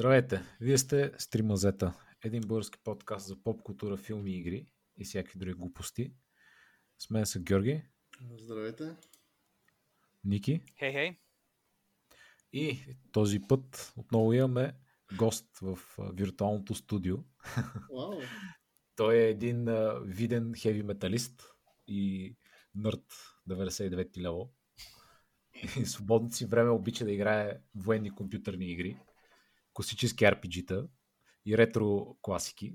Здравейте! Вие сте Стримазета, един български подкаст за поп култура, филми, игри и всякакви други глупости. С мен са Георги, Здравейте. Ники Хей, хей. и този път отново имаме гост в виртуалното студио. Вау. Той е един а, виден хеви металист и нърд 99 лево. И в свободното си време обича да играе военни компютърни игри, класически RPG-та и ретро класики.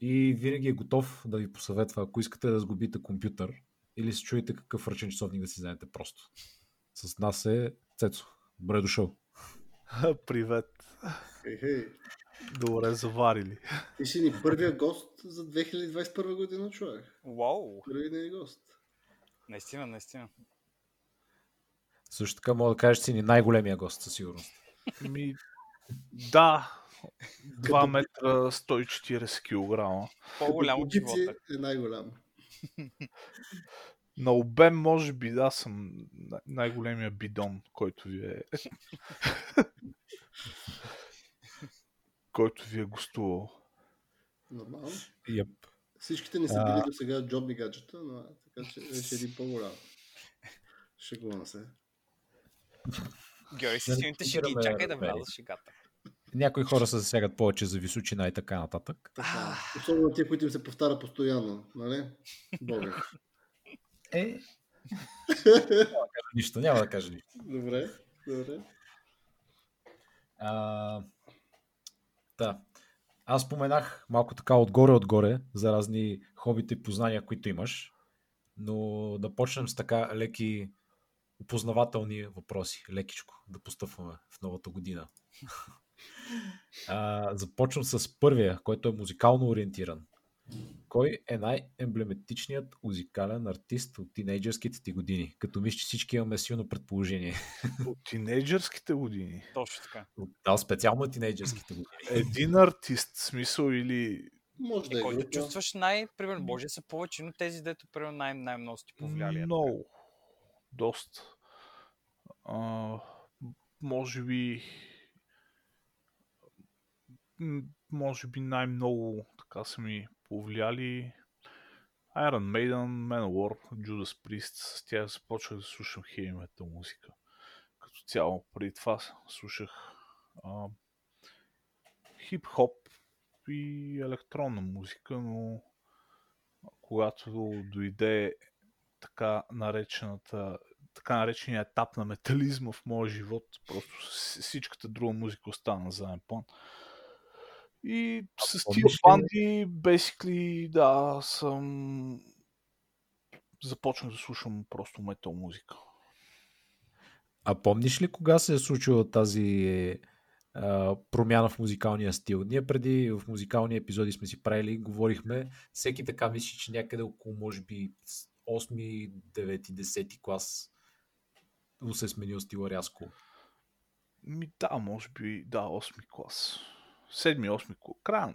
И винаги е готов да ви посъветва, ако искате да сгубите компютър или се чуете какъв ръчен часовник да си вземете просто. С нас е Цецо. Добре дошъл. Привет. Хей, хей. Добре заварили. Ти си ни първия гост за 2021 година, човек. Вау. Първи ни гост. Наистина, наистина. Също така мога да кажа, че си ни най-големия гост със сигурност. Ми, да, 2 Като- метра 140 кг. По-голям от Като живота. е най-голям. На обем, може би, да, съм най- най-големия бидон, който ви е... който ви е гостувал. Нормално. Yep. Всичките не са А. били до сега джобни гаджета, но така че беше един по-голям. Шегувам се. Георги си силните шеги. Чакай да вляза шегата. Някои хора се засягат повече за височина и така нататък. Особено тия, които им се повтаря постоянно, нали? Бога. Е. няма да кажа нищо, няма да кажа нищо. Добре, добре. А, да. Аз споменах малко така отгоре-отгоре за разни хобита и познания, които имаш, но да почнем с така леки опознавателни въпроси, лекичко, да постъпваме в новата година. А, започвам с първия, който е музикално ориентиран. Кой е най-емблематичният музикален артист от тинейджърските ти години? Като мисля, че всички имаме силно предположение. От тинейджърските години. Точно така. Да, специално от тинейджърските години. Един артист, смисъл или... Може да Е, е който чувстваш най... Примерно, може да са повече, но тези, дето примерно най- най-много сте повлияли. Много. Доста. А, може би... Може би най-много така са ми повлияли Iron Maiden, Manowar, Judas Priest. С тях започнах да слушам heavy metal музика. Като цяло, преди това слушах а, хип-хоп и електронна музика, но когато дойде така наречената така наречения етап на метализма в моя живот, просто всичката друга музика остана на заден план. И с тия банди, basically, да, съм започнах да слушам просто метал музика. А помниш ли кога се е случила тази а, промяна в музикалния стил? Ние преди в музикални епизоди сме си правили, говорихме, всеки така мисли, че някъде около, може би, 8, 9, 10 клас му се е сменил стила рязко. Ми да, може би, да, 8 клас. 7-8 клас. Край,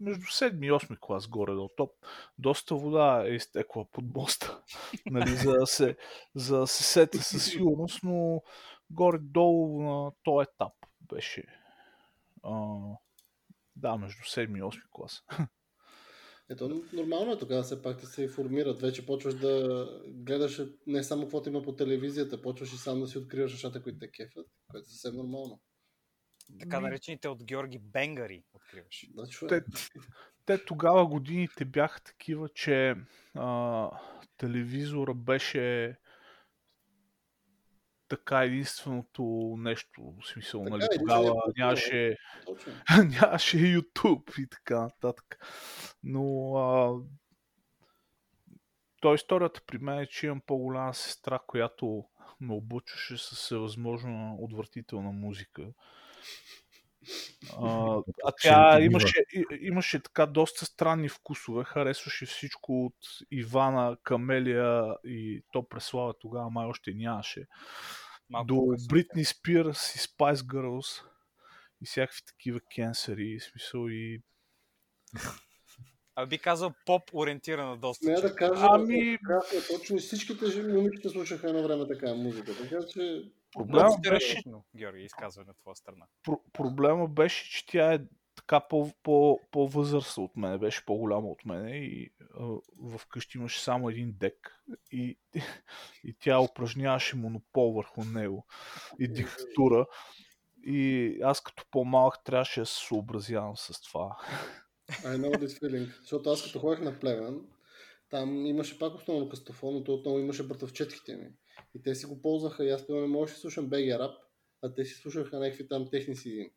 между 7 и 8 клас горе до топ. Доста вода е изтекла под моста. нали, за, да се, за да се сета със сигурност, но горе-долу на този етап беше. А, да, между 7 и 8 клас. Ето, нормално е тогава все пак да се формират. Вече почваш да гледаш не само каквото има по телевизията, почваш и сам да си откриваш нещата, които те кефят, което е съвсем нормално. Така наречените от Георги Бенгари откриваш. Те, те тогава годините бяха такива, че а, телевизора беше така единственото нещо, в смисъл, Така, нали, тогава нямаше, нямаше YouTube и така нататък. Но а, то историята при мен е, че имам по-голяма сестра, която ме обучваше с всевъзможна отвратителна музика. А, а тя имаше, и- имаше така доста странни вкусове. Харесваше всичко от Ивана, Камелия и то Преслава тогава май още нямаше. Малко до. Бритни Спирс и Spice Girls и всякакви такива кенсери, смисъл и А би казал поп-ориентирана доста. Не да кажа, Ами- точно и всичките момичета слушаха едно време така музика. Така че Проблема беше, Георги, изказване от твоя страна. про- проблема беше, че тя е така по, по, по-възрастна от мене, беше по-голяма от мене и а, вкъщи имаше само един дек и, и тя упражняваше монопол върху него и диктатура. И аз като по-малък трябваше да се съобразявам с това. I know this feeling. Защото аз като ходех на Плевен, там имаше пак основно кастофон, но то отново имаше братовчетките ми. И те си го ползваха и аз не можех да слушам BG рап, а те си слушаха някакви там техни си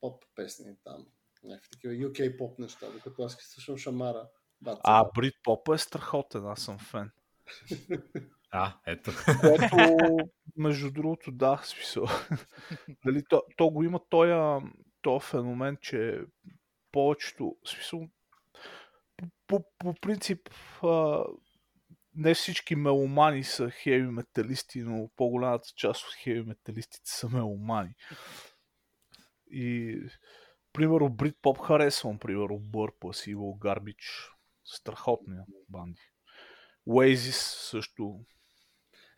поп песни там. Някакви такива UK поп неща, докато аз си слушам Шамара. Бат, А Брит Попа е страхотен, аз съм фен. А, ето. Което, между другото, да, смисъл. Дали, то, то го има този, този феномен, че повечето, смисъл, по, по, по принцип, а, не всички меломани са хеви металисти, но по-голямата част от хеви металистите са меломани. И, примерно, Брит Поп харесвам, примерно, Burnpus и Garbage. Страхотни банди. Oasis също.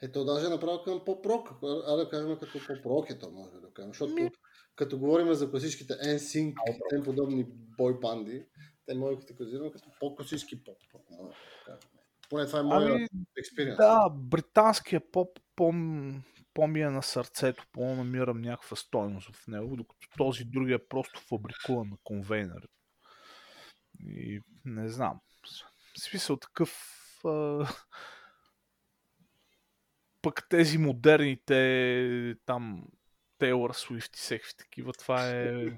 Ето даже е направо към поп-рок. А да кажем като поп-рок е то, може да кажем. Защото Ми- като говорим за класическите NSYNC и тем подобни бой банди, те могат да като по-класически поп. Поне това е моят Ами, експириенс. Да, британския поп по, по ми е на сърцето, по намирам някаква стойност в него, докато този другия е просто фабрикуван на конвейнер. И не знам. В смисъл такъв... А... Пък тези модерните там Taylor Swift и всеки такива, това е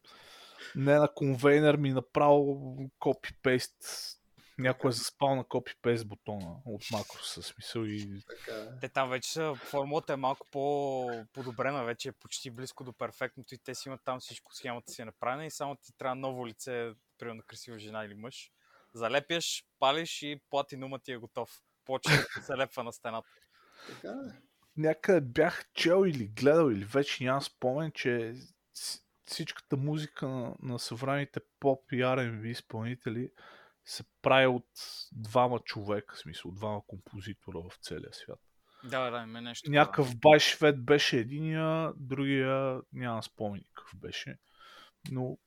не на конвейнер ми направо копи-пейст някой е заспал на копи-пейст бутона от макро със смисъл и Така е. Те там вече са, формулата е малко по-подобрена, вече е почти близко до перфектното и те си имат там всичко, схемата си е направена и само ти трябва ново лице, примерно красива жена или мъж. Залепяш, палиш и платинумът ти е готов. Почва да се лепва на стената. Така е. някъде бях чел или гледал или вече нямам спомен, че всичката музика на, на съвременните поп и R&B изпълнители се прави от двама човека, в смисъл, от двама композитора в целия свят. Да, да, има нещо. Някакъв бай швед беше единия, другия няма спомен какъв беше. Но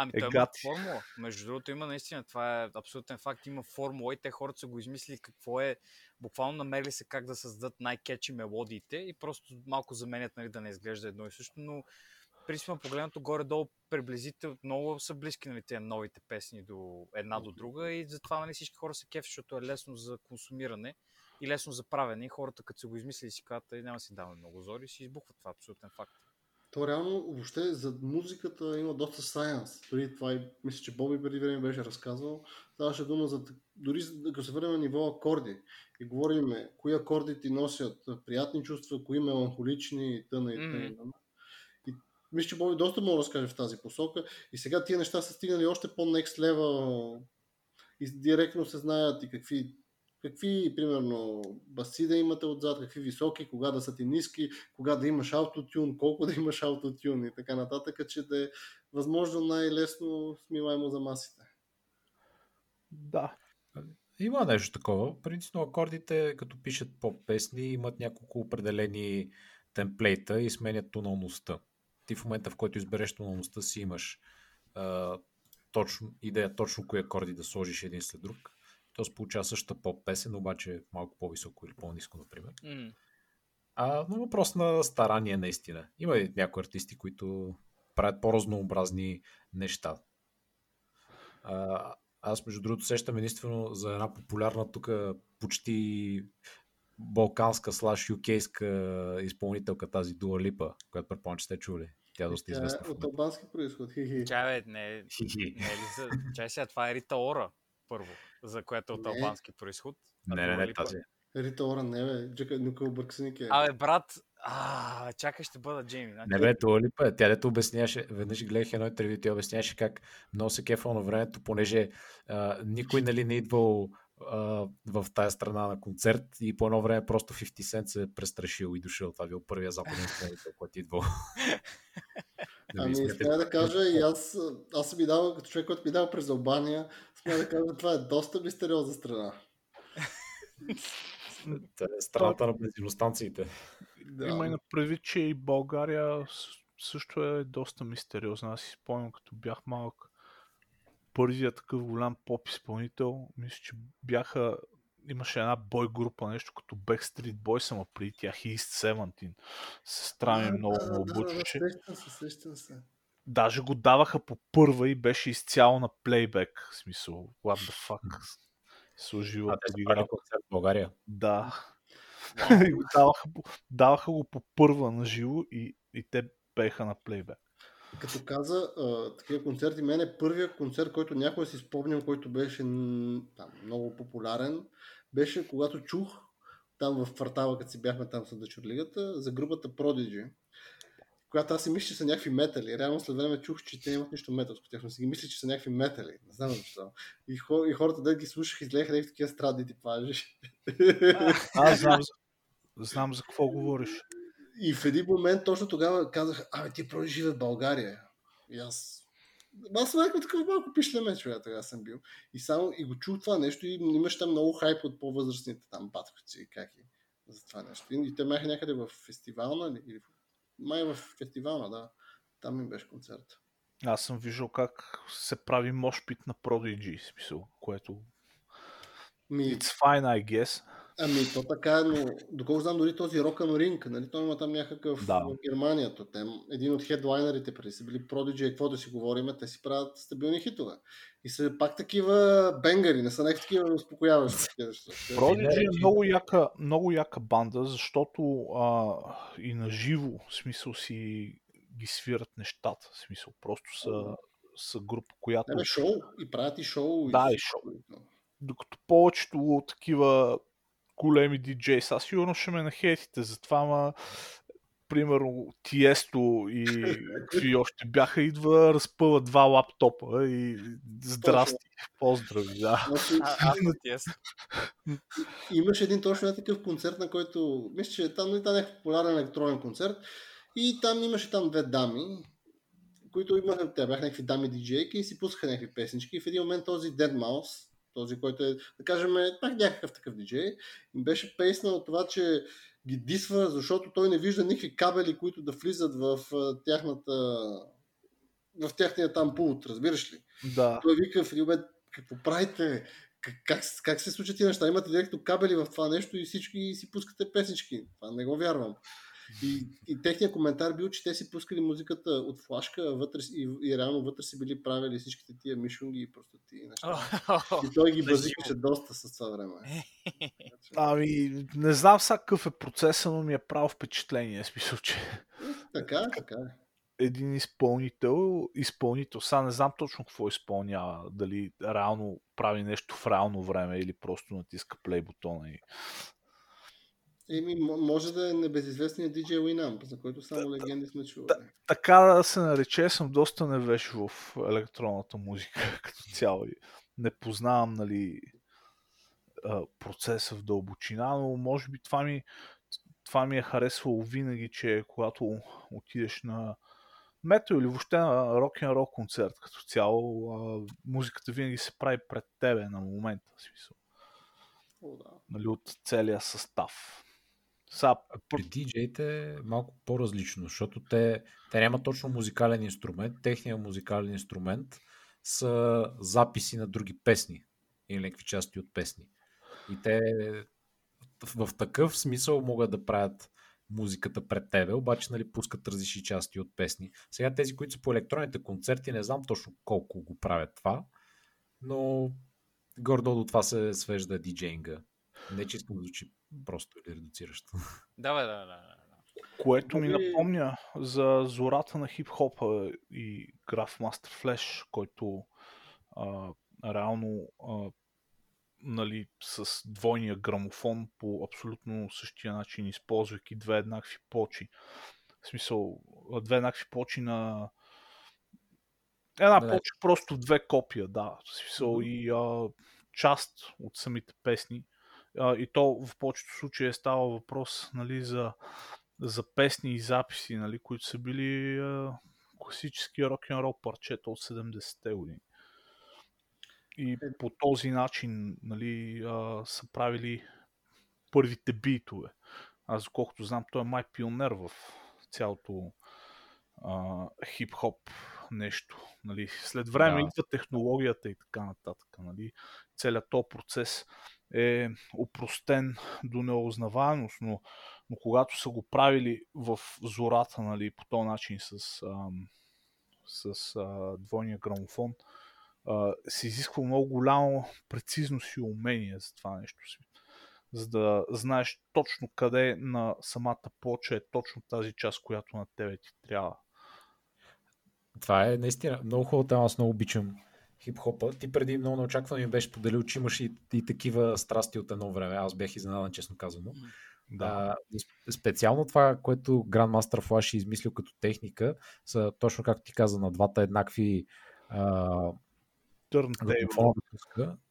Ами е той има формула. Между другото има наистина, това е абсолютен факт, има формула и те хората са го измислили какво е, буквално намерили се как да създадат най-кетчи мелодиите и просто малко заменят, нали, да не изглежда едно и също, но принципно погледнато горе-долу приблизително много са близки нали, тези новите песни до една до друга и затова нали, всички хора са кеф, защото е лесно за консумиране и лесно за правене и хората като са го измислили си казват, «Ей, няма да си даваме много зори и си избухват това е абсолютен факт. То реално въобще за музиката има доста сайенс. Преди това и мисля, че Боби преди време беше разказвал. Ставаше дума за дори да се върнем на ниво акорди и говорим кои акорди ти носят приятни чувства, кои меланхолични и тъна и тъна. Мгм. Мисля, че Боби доста може да разкаже в тази посока. И сега тия неща са стигнали още по-next level и директно се знаят и какви какви, примерно, баси да имате отзад, какви високи, кога да са ти ниски, кога да имаш аутотюн, колко да имаш аутотюн и така нататък, че да е възможно най-лесно смиваемо за масите. да, Има нещо такова. Принципно акордите, като пишат поп песни, имат няколко определени темплейта и сменят тоналността. Ти в момента, в който избереш тоналността си, имаш а, точно, идея точно кои акорди да сложиш един след друг. То се получава същата поп песен, обаче малко по-високо или по-низко, например. М. А, но въпрос на старание наистина. Има и някои артисти, които правят по-разнообразни неща. А, аз, между другото, сещам единствено за една популярна тук почти балканска слаш юкейска изпълнителка тази Дуа Липа, която предполагам, че сте чули. Тя е доста известна. е от албански происход. Хи-хи. Тя бе, не, Хи-хи. не е ли за... Чай сега, това е Рита Ора, първо, за която е от Не. албански происход. Не, не, не, Липа- тази. Рита Ора не бе, Джека Нука Обърксеник е. Абе, брат, а, чакай ще бъда Джейми. Значи, Не бе, Дуа Липа, е. тя дето обясняваше, веднъж гледах едно интервю, тя обясняваше как много се кефа на времето, понеже а, никой нали, не идвал а, в тая страна на концерт и по едно време просто 50 Cent се е престрашил и дошъл. Това е бил първия западен изпълнител, който е идвал. Ами, смятате, смея да кажа, и аз, аз съм ми дал, като човек, който ми дава през Албания, смея да кажа, това е доста мистериозна страна. Това е страната на бензиностанциите. Да. Има и на предвид, че и България също е доста мистериозна. Аз си спомням, като бях малък, първият такъв голям поп изпълнител, мисля, че бяха имаше една бой група, нещо като Backstreet Boys, ама преди тях East 17. Сестра ми А, много да, ме да, обучваше. Сещам се, сещам се. Даже го даваха по първа и беше изцяло на плейбек. В смисъл, what the fuck. Служи А в те концерт в България. Да. И го даваха, даваха го по първа на живо и, и те пееха на плейбек. Като каза а, такива концерти, мен е първият концерт, който някой си спомням, който беше там, много популярен, беше когато чух там в квартала, като си бяхме там с Дъчурлигата, за групата Prodigy, която аз си мисля, че са някакви метали. Реално след време чух, че те нямат нищо металско. Тях си ги мисля, че са някакви метали. Не знам защо. И, хо, и хората да ги слушах, излеха някакви такива страдни типажи. Аз знам, знам за какво говориш. И в един момент точно тогава казах, абе, ти проди живе в България. И аз... Аз съм някакъв такъв малко пишлеме, човек, тогава съм бил. И само и го чух това нещо и имаше там много хайп от по-възрастните там батковци, как и за това нещо. И, и те бяха някъде в фестивална ли? Или... Май в фестивална, да. Там им беше концерт. Аз съм виждал как се прави мошпит на Prodigy, смисъл, което Ми, it's fine, I guess. Ами, то така е, но доколко знам, дори този Rock and Ring, нали, той има там някакъв Да. в Германия. То, те, един от хедлайнерите преди са били Prodigy, и какво да си говорим, те си правят стабилни хитове. И са пак такива бенгари, не са някакви такива успокояващи. Prodigy е много яка, много яка банда, защото а, и на живо, смисъл си ги свират нещата. В смисъл, просто са, са група, която... Не, бе, шоу. И правят и шоу. Да, и всичко. Докато повечето такива големи диджеи, сега сигурно ще ме нахейтите за това, ма примерно Тиесто и какви още бяха, идва, разпъва два лаптопа и здрасти, поздрави, да. Значи, имаше един точно такъв концерт, на който, мисля, че там, нали, там е популярен електронен концерт и там имаше там две дами, които имаха, те бяха някакви дами диджейки и си пускаха някакви песнички. И в един момент този Dead Mouse, този, който е, да кажем, е пак някакъв такъв диджей, им беше песнал от това, че ги дисва, защото той не вижда никакви кабели, които да влизат в тяхната в тяхния там пулт, разбираш ли? да. Той вика в един момент, какво правите? Как, как, как се случат тия неща? Имате директно кабели в това нещо и всички си пускате песнички. Това не го вярвам. И, и техният коментар бил, че те си пускали музиката от флашка вътре, и, и реално вътре си били правили всичките тия мишунги и просто тия неща. И той ги базикаше доста с това време. Значи, Ами, не знам сега какъв е процесът, но ми е право впечатление. Смисъл, че Така, е, така. е. един изпълнител, изпълнител, сега не знам точно какво изпълнява, дали реално прави нещо в реално време или просто натиска плей бутона и Еми, може да е небезизвестният DJ Winamp, за който само легенди сме чували. така да се нарече, съм доста невеж в електронната музика като цяло. Не познавам, нали, процеса в дълбочина, но може би това ми, това ми е харесвало винаги, че когато отидеш на метал или въобще на рок н рол концерт като цяло, музиката винаги се прави пред тебе на момента. Смисъл, О, да. нали, от целия състав. Сега, При диджеите е малко по-различно, защото те, те нямат точно музикален инструмент. Техният музикален инструмент са записи на други песни или някакви части от песни. И те в такъв смисъл могат да правят музиката пред тебе, обаче нали, пускат различни части от песни. Сега тези, които са по електронните концерти, не знам точно колко го правят това, но гордо до това се свежда диджейнга. Не, че искам да звучи просто или редуциращо. Да, бе, да, да, да. Което ми напомня за зората на хип-хопа и Graph Flash, който а, реално а, нали, с двойния грамофон по абсолютно същия начин, използвайки две еднакви плочи. В смисъл, две еднакви плочи на една Да. плоча просто две копия, да. В смисъл и а, част от самите песни. А, и то в повечето случаи е става въпрос нали, за, за песни и записи, нали, които са били а, класически рок н рол парчета от 70-те години. И Е. по този начин нали, а, са правили първите битове. Аз, доколкото знам, той е май пионер в цялото а, хип-хоп нещо. Нали. След време Да. идва технологията и така нататък. Нали. Целият този процес е упростен до неузнаваемост, но, но когато са го правили в зората, нали, по този начин с, ам, с а, двойния грамофон, а, се изисква много голямо прецизност и умение за това нещо си. За да знаеш точно къде на самата плоча е точно тази част, която на тебе ти трябва. Това е наистина много хубава тема, аз много обичам хип-хопа. Ти преди много неочаквано ми беше поделил, че имаш и, и такива страсти от едно време. Аз бях изненадан, честно казано. Да. А, специално това, което Grandmaster Flash е измислил като техника, са точно както ти каза, на двата еднакви а.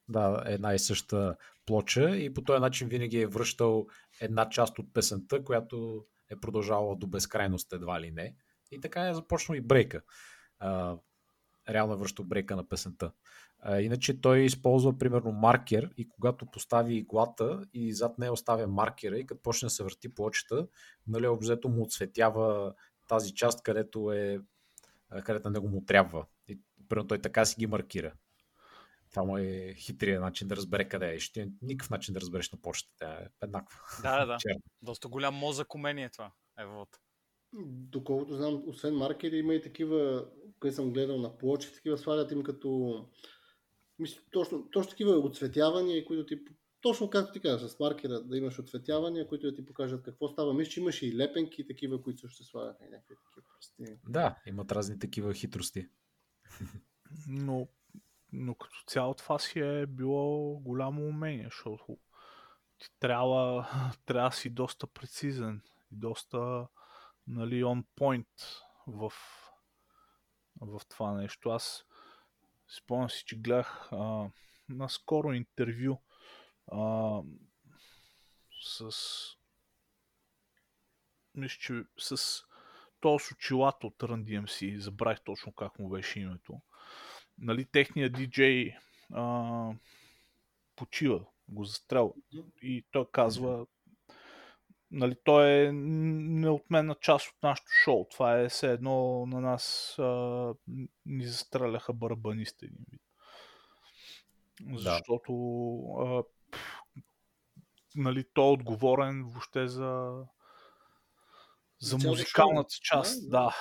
Да, една и съща плоча и по този начин винаги е връщал една част от песента, която е продължавала до безкрайност едва ли не. И така е започнал и брейка. А, реално е връщал брейка на песента. А, иначе той използва примерно маркер и когато постави иглата и зад нея оставя маркера и като почне да се върти плочета, нали, обзето му отсветява тази част, където е където на него му трябва. И примерно той така си ги маркира. Това му е хитрия начин да разбере къде е. Ще никакъв начин да разбереш на почта. Тя е еднаква. Да, да, да. Доста голям мозък умение това. Еволата. Доколкото знам, освен маркери, има и такива, които съм гледал на плочи, такива свалят им като... Мисля, точно, точно такива отцветявания, които ти... Точно както ти казваш, с маркера да имаш отцветявания, които да ти покажат какво става. Мисля, че имаше и лепенки, такива, които също сваляха и някакви такива прости. Да, имат разни такива хитрости. Но, но като цяло това си е било голямо умение, защото ти трябва, трябва да си доста прецизен и доста нали, on point в, в това нещо. Аз спомням си, че гледах а, наскоро интервю а, с мисля, че с то с очилата от Run DMC, забравих точно как му беше името. Нали, техният диджей а, почива, го застрелва. И той казва, нали, той е неотменна част от нашото шоу. Това е все едно на нас а, ни застреляха барабаниста един вид. Защото а, пф, нали, той е отговорен въобще за за музикалната шоу. част, Да, да, да.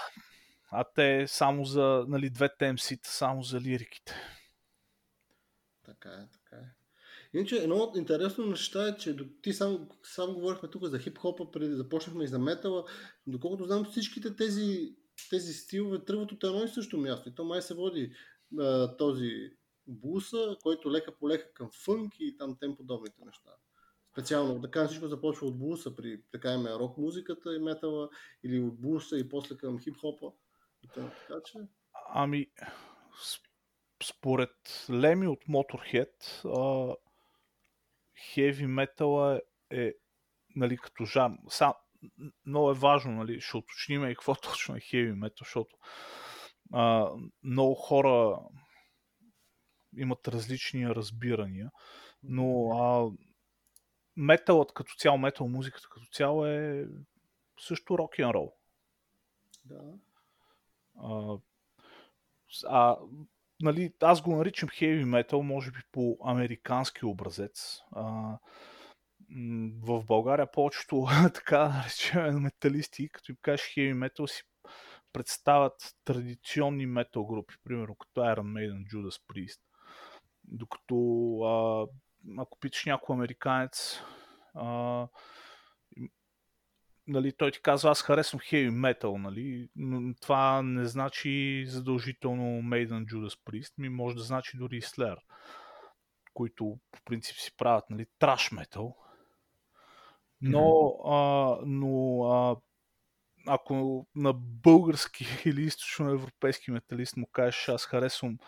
А те само за, нали, двете МС-та, само за лириките. Така е, така е. Иначе едно от интересно неща е, че ти сам, сам говорихме тук за хип-хопа, преди започнахме и за метала. Доколкото знам, всичките тези, тези стилове тръгват от едно и също място. И то май се води а, този буса, който лека по лека към фънк и там тем подобните неща. Специално, да кажем, всичко започва от буса при, така име, рок музиката и метала, или от буса и после към хип-хопа. Т.н. Така че, Ами, според Леми от Motorhead, а, хеви метала е, нали, като жан. Сам, много е важно, нали, ще уточним и какво точно е хеви метал, защото а, много хора имат различни разбирания, но а, металът като цяло, метал музиката като цяло е също рок н рол. да. А, а, нали, аз го наричам heavy metal, може би по американски образец. А, в България повечето така наречем металисти, като им кажеш heavy metal, си представят традиционни метал групи, примерно като Iron Maiden, Judas Priest. Докато а, ако питаш някой американец, а, нали, той ти казва, аз харесвам heavy metal, нали, но това не значи задължително Maiden Judas Priest, ми може да значи дори и Slayer, които по принцип си правят, нали, траш метал. Но, а, но а, ако на български или източноевропейски металист му кажеш, аз харесвам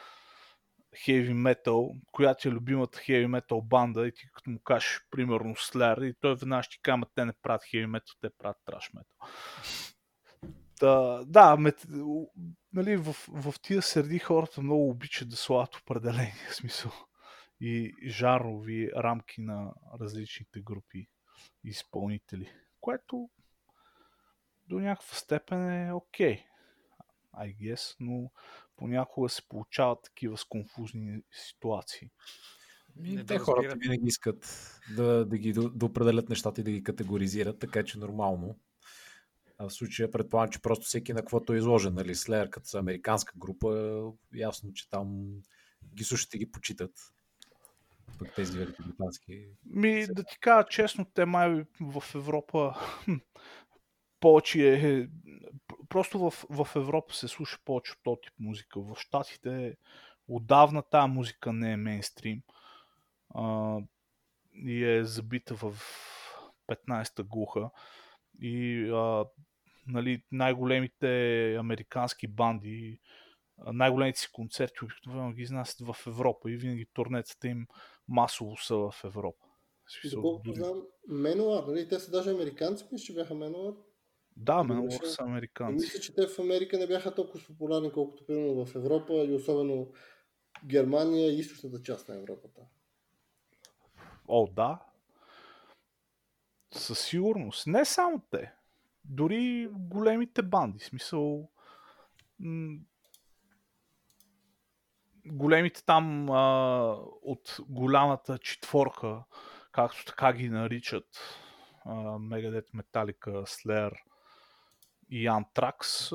heavy metal, която е любимата heavy metal банда и ти като му кажеш примерно Slayer и той веднага ще «Ама те не правят heavy metal, те правят trash metal. Да, да мет... нали, в, в тия среди хората много обичат да слагат определени смисъл и жарови рамки на различните групи изпълнители, което до някаква степен е окей, okay, I guess, но понякога се получават такива сконфузни ситуации. Ми, те да хората винаги искат да, да, ги, да определят нещата и да ги категоризират, така че нормално. А в случая предполагам, че просто всеки на каквото е изложен. Нали? Slayer като са американска група, ясно, че там ги слушат и ги почитат. Пък тези великобритански. Ми, да ти кажа честно, те май в Европа повече е... Просто в, в Европа се слуша повече от този тип музика. В Штатите отдавна тази музика не е мейнстрим. А, и е забита в 15-та глуха. И а, нали, най-големите американски банди, най-големите си концерти обикновено ги изнасят в Европа и винаги турнецата им масово са в Европа. Доколкото знам, Менуар, нали? Те са даже американци, мисля, че бяха Менуар. Да, Менуар са американци. Мисля, че те в Америка не бяха толкова популярни, колкото примерно в Европа и особено Германия и източната част на Европата. О, да. Със сигурност. Не само те. Дори големите банди. Смисъл. М- големите там а, от голямата четворка, както така ги наричат, Мегадет, Металика, Slayer и Антракс,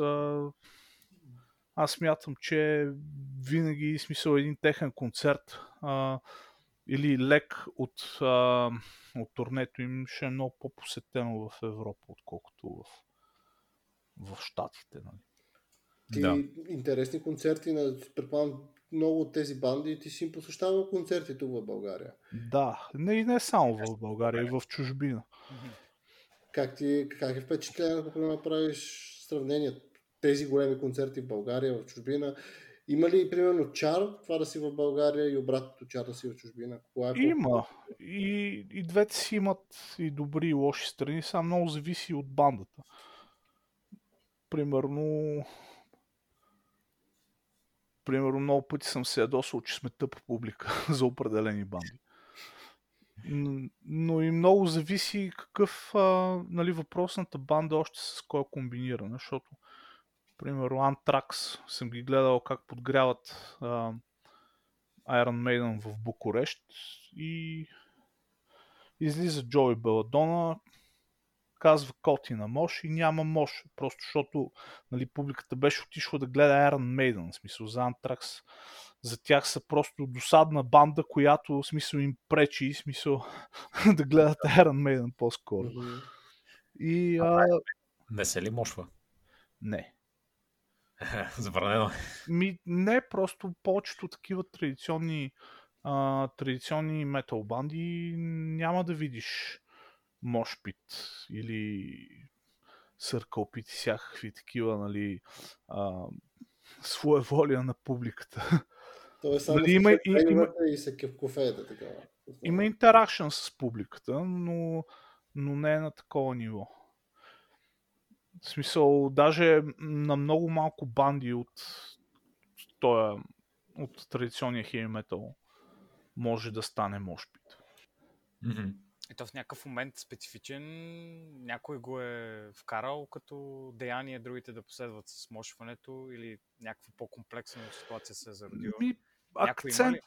аз смятам, че винаги смисъл един техен концерт а, или лек от, а, от турнето им ще е много по-посетено в Европа, отколкото в, в Штатите. Нали? Ти да. интересни концерти на, предполагам, много от тези банди ти си им посещавал концерти тук в България. Да, не, не само в България, и в чужбина. Как, ти, как е впечатление, ако направиш сравнение тези големи концерти в България, в чужбина? Има ли, примерно, чар това да си в България и обратното чар да си в чужбина? Кога е Има. И, и двете си имат и добри и лоши страни. Само много зависи от бандата. Примерно, примерно много пъти съм се ядосал, че сме тъпа публика за определени банди. Но и много зависи какъв а, нали, въпросната банда още с кой е комбинирана, защото примерно Anthrax съм ги гледал как подгряват а, Iron Maiden в Букурещ и излиза Джои Беладона, казва коти на Мош и няма Мош, просто защото нали, публиката беше отишла да гледа Iron Maiden, в смисъл за Anthrax за тях са просто досадна банда, която в смисъл им пречи, в смисъл да гледат Iron Maiden по-скоро. И, а... Не се ли мошва? Не. Забранено. Ми, не, просто повечето такива традиционни а, традиционни метал банди няма да видиш мошпит или съркълпит и всякакви такива, нали, а, своеволия на публиката. То е само нали, има, и, има, и се кефкофеята така. Има интеракшн с публиката, но, но не е на такова ниво. В смисъл, даже на много малко банди от тоя, от традиционния хеви метал може да стане мошпит. Mm-hmm. И то в някакъв момент специфичен някой го е вкарал като деяние другите да последват с мошването или някаква по-комплексна ситуация се е зародила? Ми, акцент,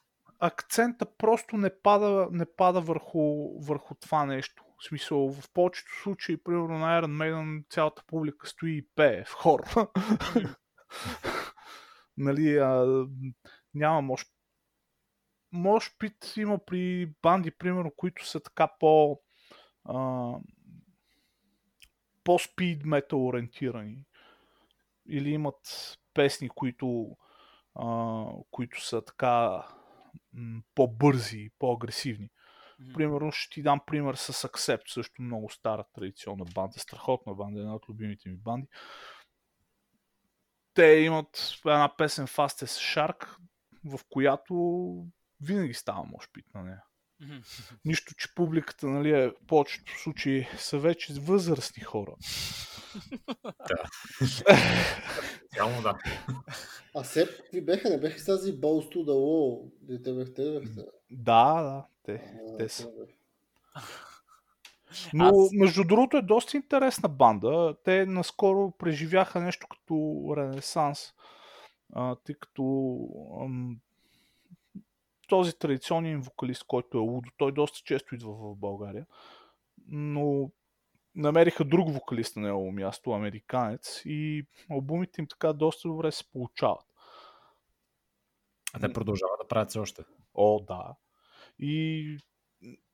акцента просто не пада, не пада върху, върху това нещо. В смисъл, в повечето случаи, примерно на Iron Maiden, цялата публика стои и пее в хор. нали, а, няма може може пит има при банди, примерно, които са така по а, по-спид метал ориентирани. Или имат песни, които а, които са така м- по-бързи, по-агресивни. Mm-hmm. Примерно ще ти дам пример с Accept, също много стара традиционна банда, страхотна банда, една от любимите ми банди. Те имат една песен Fast as Shark, в която винаги става може пит на нея. Mm-hmm. Нищо, че публиката, нали, е, в повечето случаи са вече възрастни хора. Цяло да. А Сеп, какви беха? Не беха с тази Balls to the Wall? Дете бехте, бехте. Да, да, те, А, те са. Но, Аз- между другото, е доста интересна банда. Те наскоро преживяха нещо като ренесанс, а, тъй като ам, този традиционен вокалист, който е Лудо, той доста често идва в България, но намериха друг вокалист на негово място, американец, и албумите им така доста добре се получават. А те продължават да правят все още. О, да. И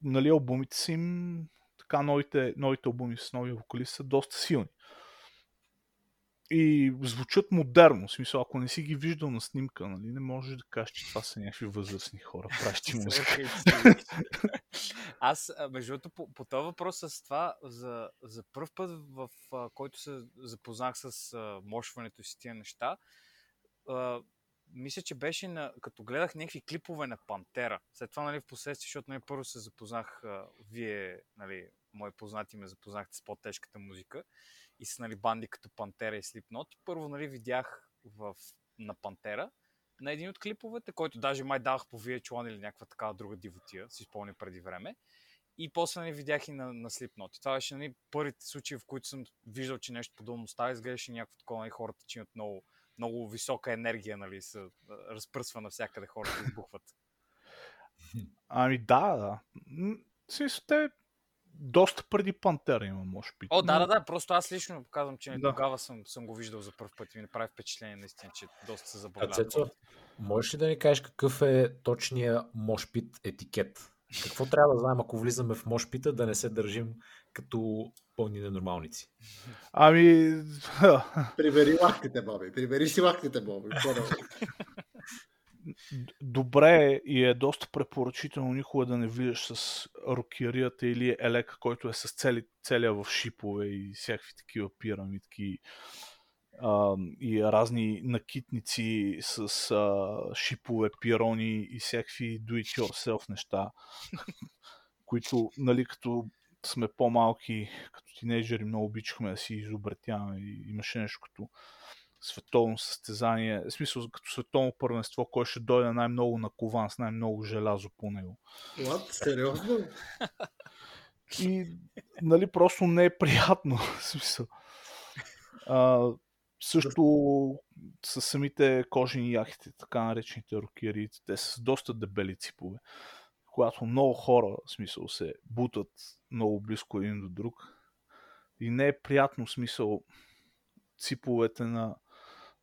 нали, албумите си им, така новите, новите албуми с новия вокалист са доста силни. И звучат модерно. В смисъл, ако не си ги виждал на снимка, нали, не можеш да кажеш, че това са някакви възрастни хора, правещи музика. Аз, между другото, по, по този въпрос с това, за, за първ път, в а, който се запознах с а, мошването и с тия неща, а, мисля, че беше на, като гледах някакви клипове на Пантера. След това, нали, в последствие, защото нали, първо се запознах, а, вие, нали, мои познати ме запознахте с по-тежката музика и с нали, банди като Пантера и. И първо нали, видях в, на Пантера на един от клиповете, който даже май давах по VH1 или някаква такава друга дивотия, си спомня преди време. И после нали, видях и на, на Slipknot. Това беше нали, първите случаи, в които съм виждал, че нещо подобно става. Изглеждаше някакво такова, нали, хората, че имат много, много висока енергия, нали, се разпръсва навсякъде, хората избухват. Ами да, да. Смисъл, те доста преди Пантера има, може би. О, да, да, да, просто аз лично казвам, че Да. тогава съм, съм го виждал за първ път и ми направи впечатление наистина, че доста се забавлява. Цецо, можеш ли да ни кажеш какъв е точния мошпит етикет? Какво трябва да знаем, ако влизаме в мошпита, да не се държим като пълни ненормалници? Ами, Прибери лахтите, баби. Прибери си лахтите, баби. Добре и е доста препоръчително никога да не влизаш с рокерията или елека, който е с цели, целия в шипове и всякакви такива пирамидки а, и разни накитници с а, шипове, пирони и всякакви do-it-yourself неща, които, нали, като сме по-малки, като тинейджери, много обичахме да си изобретяваме имаше нещо като световно състезание, в смисъл като световно първенство, кой ще дойде най-много на кован с най-много желязо по него. What? Сериозно? И нали просто не е приятно. в смисъл. А, също с самите кожени яхите, така наречените рокери, те са с доста дебели ципове. Когато много хора, в смисъл, се бутат много близко един до друг. И не е приятно, в смисъл, циповете на,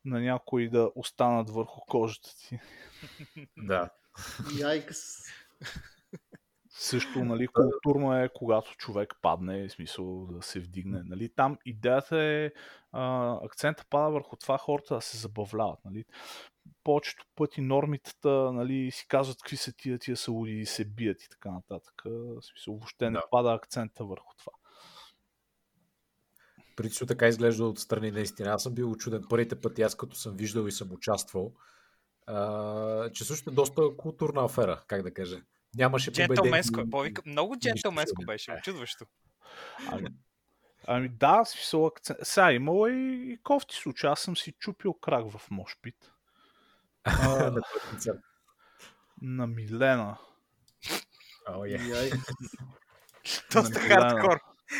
на някои да останат върху кожата ти. Да. Яйкс. Също, нали, културно е, когато човек падне, в смисъл да се вдигне. Нали. Там идеята е, а, акцента пада върху това хората да се забавляват. Нали. Повечето пъти нормитата нали, си казват какви са тия, тия са луди и се бият и така нататък. В смисъл, въобще не Да. пада акцента върху това. Причо така изглежда отстрани наистина. Аз съм бил чуден първите пъти, аз като съм виждал и съм участвал, а, че също е доста културна афера, как да кажа. Нямаше Джентълменско. победени. Повика, много джентълменско беше, очудващо. Ами, ами да, смисъл акцент. Сега имало е и, и кофти случаи. Аз съм си чупил крак в Мошпит. А, на Милена. Е. Яйкс. Доста хардкор.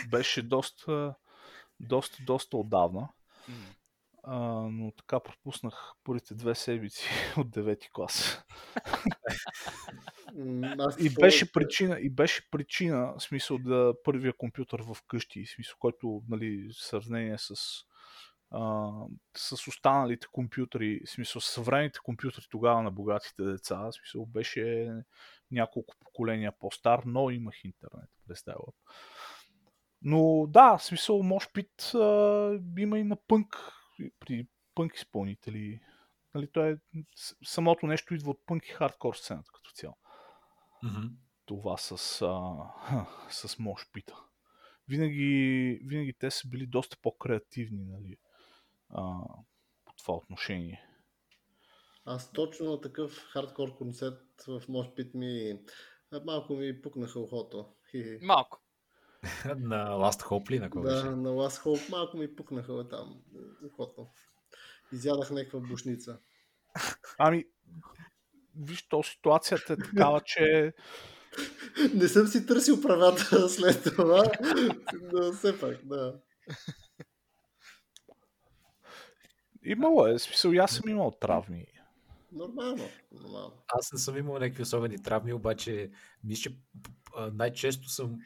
Беше доста, доста, доста отдавна. А, но така пропуснах първите две седмици от 9 клас. И беше причина, и беше причина, в смисъл да първия компютър в къщи, в смисъл, който, нали, в сравнение с, а, с останалите компютри, в смисъл, съвременните компютри тогава на богатите деца, в смисъл, беше няколко поколения по-стар, но имах интернет през тази лап. Но да, в смисъл, може пит а, има и на пънк, при пънк изпълнители. Нали, той е, самото нещо идва от пънк и хардкор сцената като цяло Мгм. това с, а, с мошпита. Винаги, винаги те са били доста по-креативни нали, а, по това отношение. Аз точно на такъв хардкор концерт в Мошпит ми малко ми пукнаха ухото. Малко. На Last Hope ли? На кого Да, беше? на Last Hope малко ми пукнаха там ухото. Изядах някаква бушница. Ами, виж, то ситуацията е такава, че Не съм си търсил правата след това, но все пак, да. имало е, смисъл, аз съм имал травми. Нормално, нормално. Аз не съм имал някакви особени травми, обаче мисля, най-често съм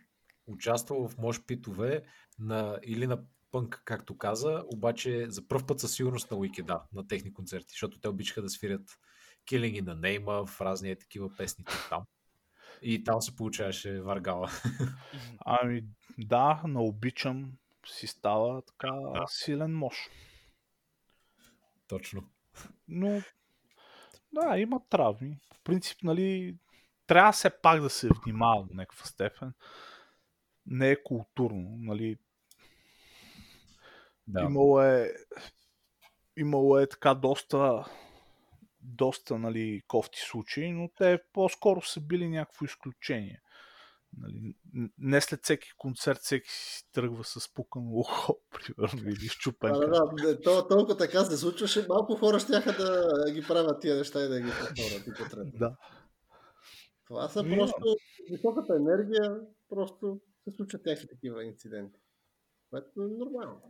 участвал в мошпитове на, или на пънк, както каза, обаче за първ път със сигурност на Уикеда, на техни концерти, защото те обичаха да свирят Killing in the Name в разни е такива песни там. И там се получаваше варгала. Ами, да, на обичам си става така Да. силен мощ. Точно. Но, да, има травми. По принцип, нали, трябва все пак да се внимава до някаква степен. Не е културно, нали. Да. Имало е, имало е така доста, доста нали, кофти случаи, но те по-скоро са били някакво изключение. Нали, не след всеки концерт всеки си тръгва с пукано ухо, примерно, или щупен А, крак. да, да, то, толкова така се случваше, малко хора ще да ги правят тия неща и да ги повторят. Да. Това са просто високата енергия, просто се случват някакви такива инциденти. Което е нормално.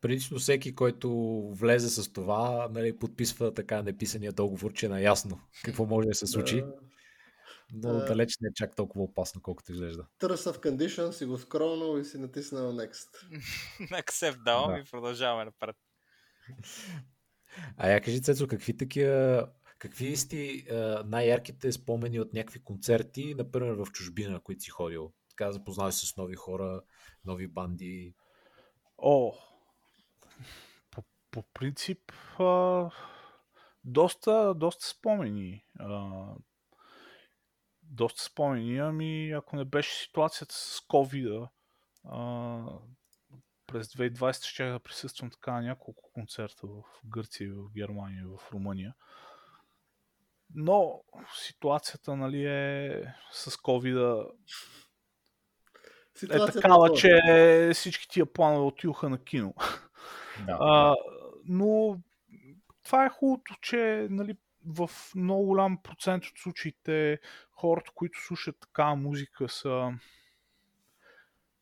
Принципно всеки, който влезе с това, нали, подписва така неписания договор, че е наясно какво може да се случи, но да. далеч не е чак толкова опасно, колкото изглежда. Terms of Condition си го скролнал и си натиснал Next. Accept давам Да. и продължаваме напред. А я кажи, Цецо, какви такива, какви сти а, най-ярките спомени от някакви концерти, например в чужбина, които си ходил? Така запознаваш се с нови хора, нови банди. О, по, по принцип, а, доста, доста спомени. А, доста спомени, ами ако не беше ситуацията с covid през 2020 ще да присъствам така на няколко концерта в Гърция, в Германия, в Румъния. Но ситуацията нали, е с covid е такава, че всички тия планове отидоха на кино. Да, А, но това е хубавото, че нали, в много голям процент от случаите хората, които слушат такава музика са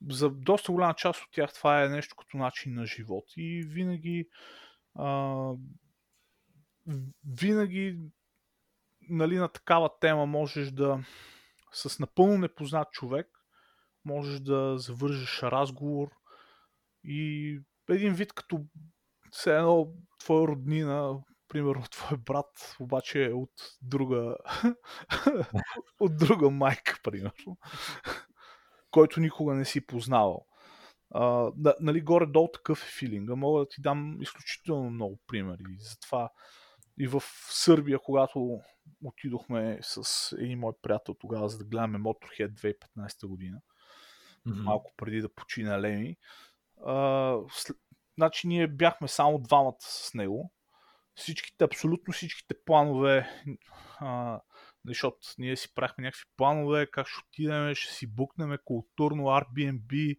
за доста голяма част от тях това е нещо като начин на живот. И винаги а, винаги нали, на такава тема можеш да с напълно непознат човек можеш да завържеш разговор и един вид като все едно твоя роднина, примерно твой брат, обаче е от друга от друга майка, примерно, който никога не си познавал. А, да, нали, горе-долу такъв е филинга. Мога да ти дам изключително много примери. Затова и в Сърбия, когато отидохме с един мой приятел тогава, за да гледаме Motorhead 2015 година, Мгм. малко преди да почина Леми. А, след... Значи ние бяхме само двамата с него. Всичките, абсолютно всичките планове, а, защото ние си правихме някакви планове, как ще отидем, ще си букнем културно Airbnb,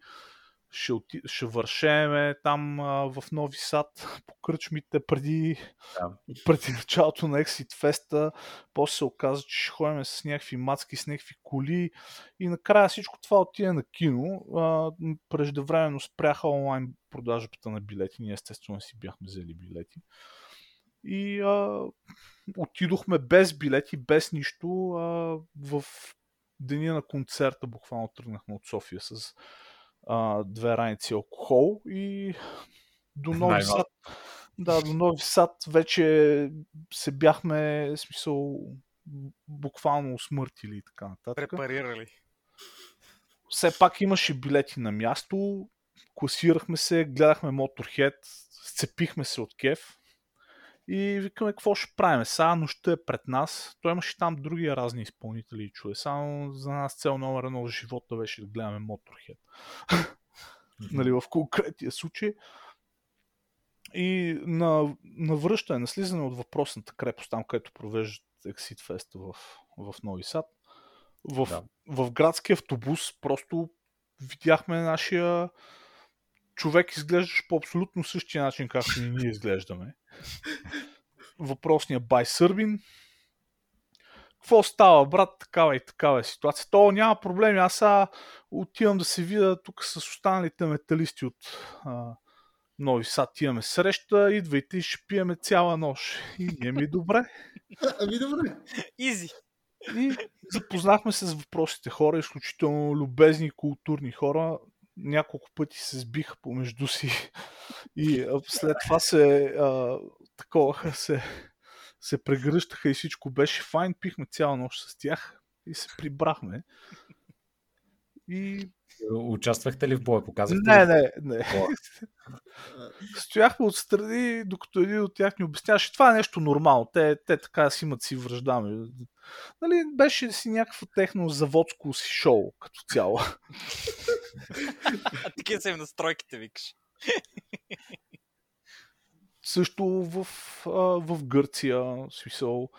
ще, оти... ще вършеме там а, в Нови Сад по кръчмите преди, Да. преди началото на Exit Fest. После се оказа, че ще ходим с някакви мацки, с някакви коли и накрая всичко това отиде на кино. А, преждевременно спряха онлайн продажбата на билети. Ние естествено си бяхме взели билети. И а, отидохме без билети, без нищо а, в деня на концерта. Буквално тръгнахме от София с а, две раници алкохол и до Нови. Сад. Да, до Нови Сад вече се бяхме, смисъл, буквално усмъртили и така нататък. Препарирали. Все пак имаше билети на място, класирахме се, гледахме Motorhead, сцепихме се от кеф и викаме какво ще правим. Сега нощта е пред нас. Той имаше там други разни изпълнители и чуе. Само за нас цел номер едно в живота беше да гледаме Motorhead. нали, в конкретния случай. И на, на връщане, на слизане от въпросната крепост, там където провеждат Exit Fest в, в Нови Сад, в, Да. в градски автобус просто видяхме нашия човек изглеждаш по абсолютно същия начин, както и ние изглеждаме. Въпросният бай Сърбин. Какво става, брат? Такава и такава е ситуация. То няма проблеми. Аз сега отивам да се видя тук с останалите металисти от а, Нови Сад. Имаме среща, идвайте и ще пиеме цяла нощ. И ние ми добре. Ами добре. Изи. И запознахме се с въпросите хора, изключително любезни културни хора. Няколко пъти се сбиха помежду си и след това се а, таковаха, се, се прегръщаха и всичко беше файн. Пихме цяла нощ с тях и се прибрахме. И Участвахте ли в боя? Показахте не, ли? не, не. Стояхме отстрани, докато един от тях ни обясняваше, това е нещо нормално. Те, те така си имат си връждаме. Нали, беше си някакво техно заводско си шоу като цяло. Такива са им настройките, викаш. Също в, а, в Гърция, смисъл,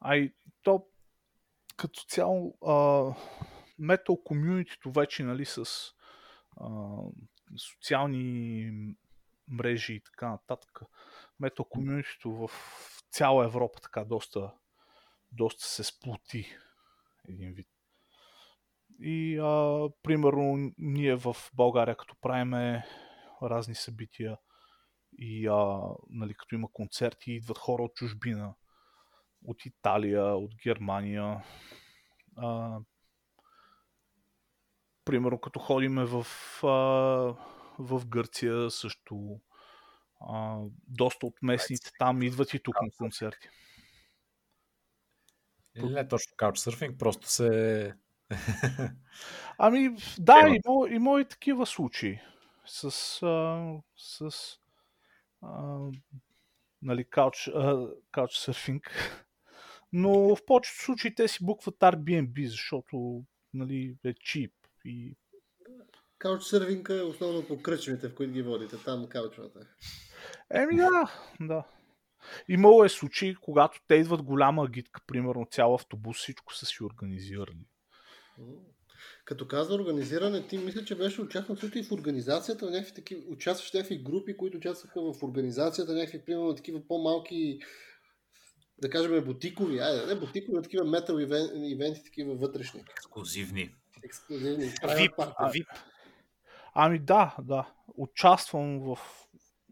а и то като цяло метал комюнитито вече, нали, с а, социални мрежи и така нататък. Метал комюнитито в цяла Европа така доста, доста се сплоти един вид. И а, примерно ние в България, като правиме разни събития и а, нали, като има концерти, идват хора от чужбина, от Италия, от Германия. А, примерно като ходиме в, а, в Гърция също а, доста от местните там идват и тук на концерти. Или не точно каучсърфинг, просто се... Ами, да, Тема. има, има и такива случаи с, а, с а, нали, кауч, а, каучсърфинг. Но в повечето случаи те си букват Airbnb, защото нали, е чип и Каучсървинга е основно по кръчмите, в които ги водите. Там каучвате. Еми да, да. Имало е случаи, когато те идват голяма агитка, примерно цял автобус, всичко са си организирали. Като каза организиране, ти мисля, че беше участвал също и в организацията, в някакви такива, участваш в някакви групи, които участваха в организацията, някакви, примерно, такива по-малки, да кажем, бутикови, айде, не бутикови, а такива метал ивен, ивенти, такива вътрешни, Ексклюзивни. ексклюзивни. Вип, Правят вип. Ами да, да. Участвам в,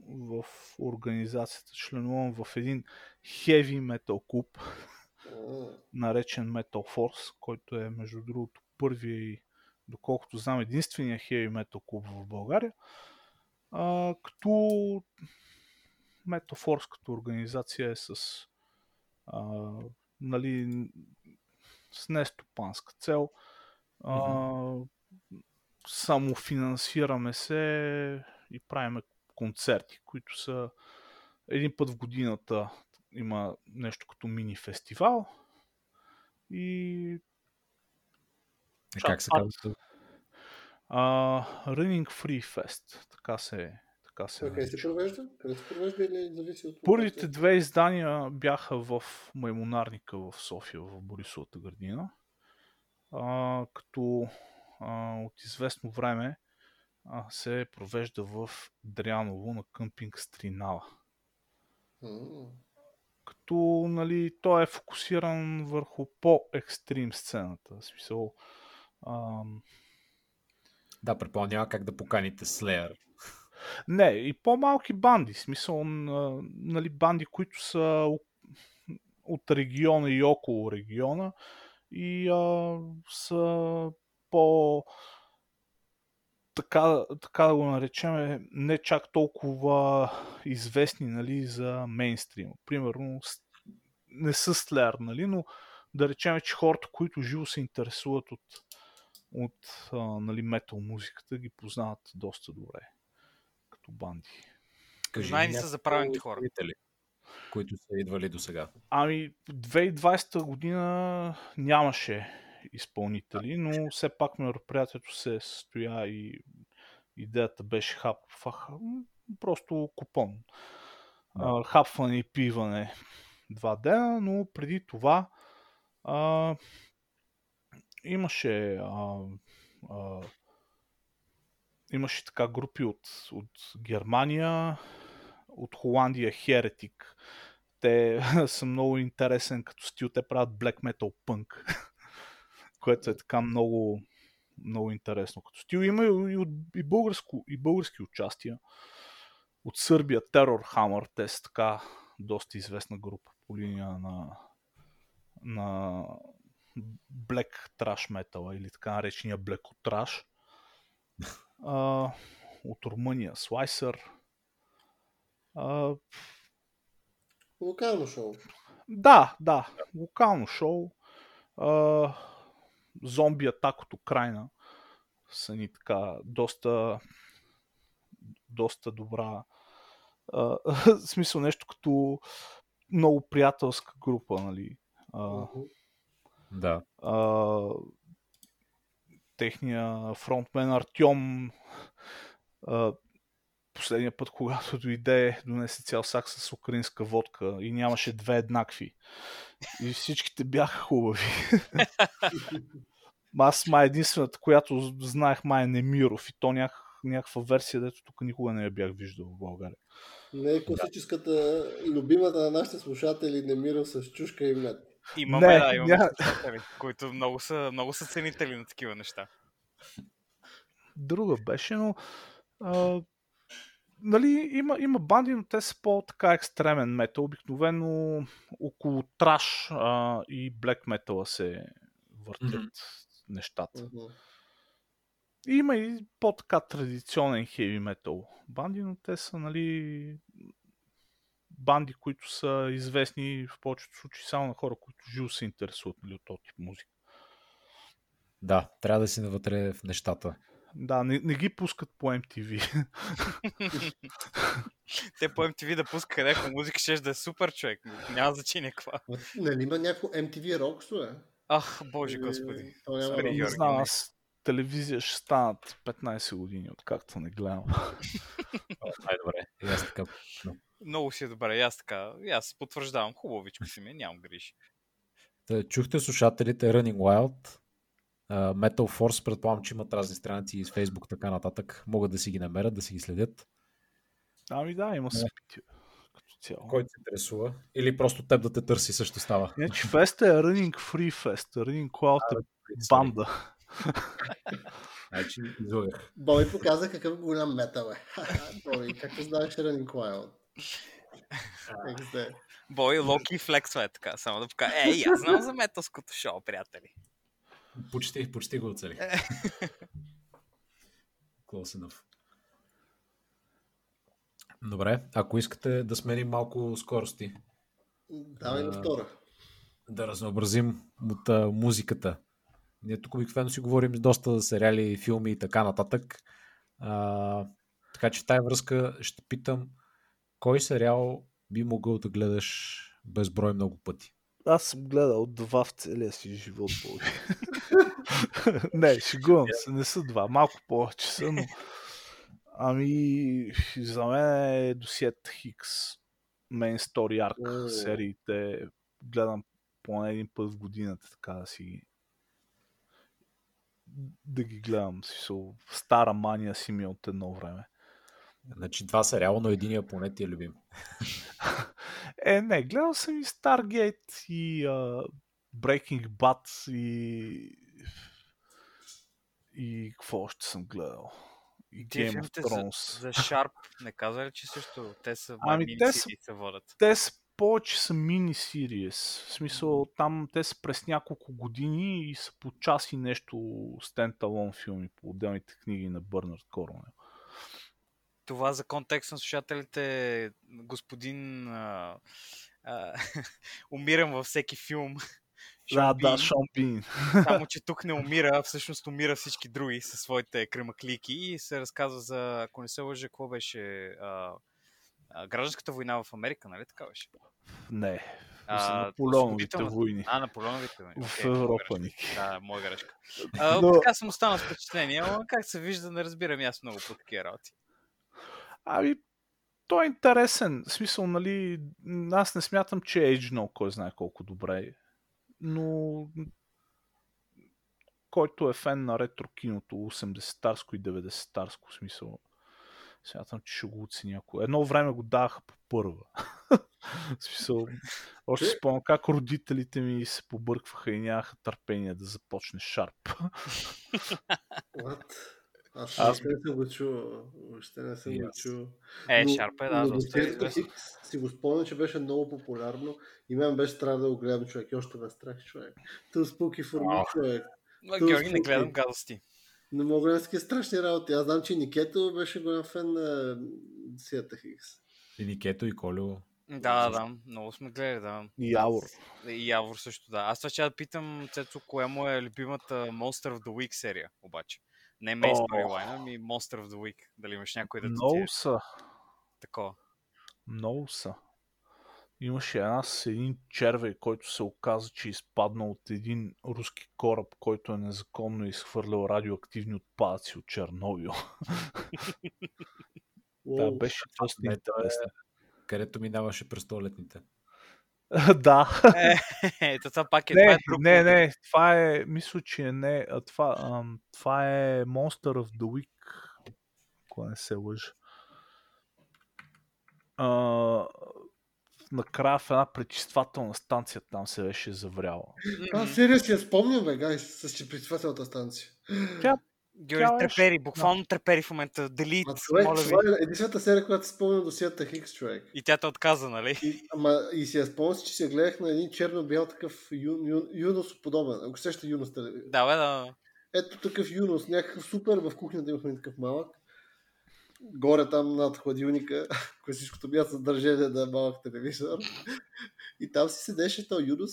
в организацията, членувам в един heavy metal клуб, наречен Metal Force, който е между другото първия и доколкото знам единствения heavy metal клуб в България. А, като Metal Force като организация е с а, нали, с нестопанска цел. А, самофинансираме се и правиме концерти, които са един път в годината има нещо като мини фестивал и И как се казва? а, Running Free Fest, така се, така се Къде се провежда? Къде се провежда или зависи от Първите две издания бяха в Маймонарника в София, в Борисовата градина. А, като а, от известно време а, се провежда в Дряново на къмпинг Стринала. Като нали, той е фокусиран върху по-екстрим сцената. В смисъл, ам, Да, предполагам, няма как да поканите Slayer. Не, и по-малки банди. Смисъл, на- нали, банди, които са от региона и около региона и а, са по така, така да го наречем, не чак толкова известни нали, за мейнстрим. Примерно, не са Slayer, нали, но да речем, че хората, които живо се интересуват от, от а, нали, метал музиката, ги познават доста добре като банди. Кажи Знайни са за правилните хора. които са идвали до сега. Ами, 2020 година нямаше изпълнители, но все пак мероприятието се състоя и идеята беше хап, просто купон. Да. Хапване и пиване два дена, но преди това а, имаше а, а, имаше така групи от, от Германия, от Холандия Херетик. Те са много интересен като стил. Те правят black metal punk, което е така много, много интересно като стил. Има и, от, и, българско, и български участия. От Сърбия Terror Hammer, те са така доста известна група по линия на, на Black Trash Metal или така наречения Black Trash. А, от Румъния Slicer. А, Локално шоу. да, да, локално шоу. А, зомби атак от Украина са ни така доста доста добра а, в смисъл нещо като много приятелска група, нали? А. Да. а, техния фронтмен Артем а, последния път, когато дойде, донесе цял сак с украинска водка и нямаше две еднакви. И всичките бяха хубави. Ма Аз май единствената, която знаех май е Немиров и то нях, някаква версия, дето тук никога не я бях виждал в България. Не е класическата, любимата на нашите слушатели Немира с чушка и мед. Имаме, Не, да, имаме ня- слушатели, които много са, много са ценители на такива неща. друга беше, но а, нали, има, има банди, но те са по-така екстремен метал. Обикновено около траш а, и блек метала се въртят Мгм. нещата. И Има и по-така традиционен хеви метал банди, но те са, нали, банди, които са известни в повечето случаи само на хора, които живо се интересуват нали, от този тип музика. Да, трябва да си навътре в нещата. Да, не, не ги пускат по MTV. Те по MTV да пускаха някаква музика, ще да е супер човек. Няма значение каква. Нали има някакво MTV Rocks, бе? Ах, боже Или- господи. Спри, не знам, не. аз телевизия ще станат 15 години, откакто не гледам. Най-добре. И аз така. Много си е добре. Аз така. Аз потвърждавам. Хубавичко си ми, е, нямам грижи. Чухте слушателите Running Wild, Metal Force, предполагам, че имат разни страници и с Facebook, така нататък. Могат да си ги намерят, да си ги следят. Ами да, има събития като цяло. Който се интересува. Или просто теб да те търси също става. Иначе фест е Running Free Fest. Running Cloud е банда. Значи, излагах. Боби показа какъв голям метал е. Боби, как знаеш Running? XD. Бой, Локи флексва е така. Само да покажа. Ей, аз знам за металското шоу, приятели. Почти, почти го оцелих. Close enough. Добре, ако искате да сменим малко скорости, Давай на втора. да разнообразим от а, музиката. Ние тук обикновено си говорим доста за сериали, филми и така нататък. А, така че в тази връзка ще питам, кой сериал би могъл да гледаш безброй много пъти? Аз съм гледал два в целия си живот, Боби. не, шегувам се, не са два, малко повече са, но... Ами, за мен е досиет Хикс. Main Story Arc сериите. Гледам поне един път в годината, така да си да ги гледам. стара мания си ми е от едно време. Значи два сериала, но единия поне ти е любим. Е, не, гледал съм и Stargate и uh, Breaking Bad и и какво още съм гледал? И Game of филмите за, Thrones. за Sharp, не казва ли, че също те са Ами, ами, те са- се водят. Те са повече са мини сириес. В смисъл, там те са през няколко години и са по час и нещо стендалон филми по отделните книги на Бърнард Корнел. Това за контекст на слушателите, господин а, а, умирам във всеки филм. Да, Шон да, Бин, Шон. Само, че тук не умира, всъщност умира всички други със своите кремаклики и се разказва за, ако не се лъжа, какво беше а, а, гражданската война в Америка, нали така беше? Не, А, Наполеоновите войни. А, Наполеоновите войни. В Окей, моя Европа. Ники. Да, моя грешка. А, Но- Така съм останал с впечатление, но как се вижда, не разбирам аз много по такива работи. Ами, той е интересен. В смисъл, нали, аз не смятам, че е Age кой знае колко добре. Но който е фен на ретро киното, 80-тарско и 90-тарско смисъл, смятам, че ще го оцени. Ако едно време го даваха по първа. Смисъл, още спомням как родителите ми се побъркваха и нямаха търпение да започне Шарп. What? Аз, Аз- не съм го чул. Въобще не съм го чул. Е, Но- Шарп е, да, но доста е известно. Си го спомням, че беше много популярно и мен беше страх да го гледам човек. И още ме страх човек. Ту спуки форми човек. Ма, Георги, не гледам гадости. Не мога да такива страшни работи. Аз знам, че Никето беше голям фен на Сията Хикс. И Никето, и Колю. Да, да, да, много сме гледали, да. И Явор. И Явор също, да. Аз това ще да питам Цецо, коя му е любимата Monster of the Week серия, обаче. Не О. Storyline, ами Monster of the Week. Дали имаш някой да Много са. такова. Много са. Имаше една с един червей, който се оказа, че е изпаднал от един руски кораб, който е незаконно изхвърлял радиоактивни отпадъци от Чернобил. Да, беше доста е- интересно. Където минаваше през туалетните. да. Е, това пак е, това Не, е друг. не, не, това е, мисля, че не, а това, ам, това е Monster of the Week, ако не се лъжа. А, накрая в една пречиствателна станция там се беше завряла. А, серия си я спомням, бе, гай, с чепритвателната станция. Георги Тя трепери, буквално трепери в момента. Делит, А човек, моля ви. това е единствената серия, която си спомням до Сията Хикс, човек. И тя те отказа, нали? И, ама, и си я спомням, си, че се гледах на един черно-бял такъв ю, ю, юнос подобен. Ако сеща юнос телевизия. Да, бе, да. Ето такъв юнос, някакъв супер, в кухнята имахме такъв малък. Горе там над хладилника, кое всичкото бяха съдържание на малък телевизор. И там си седеше този юнос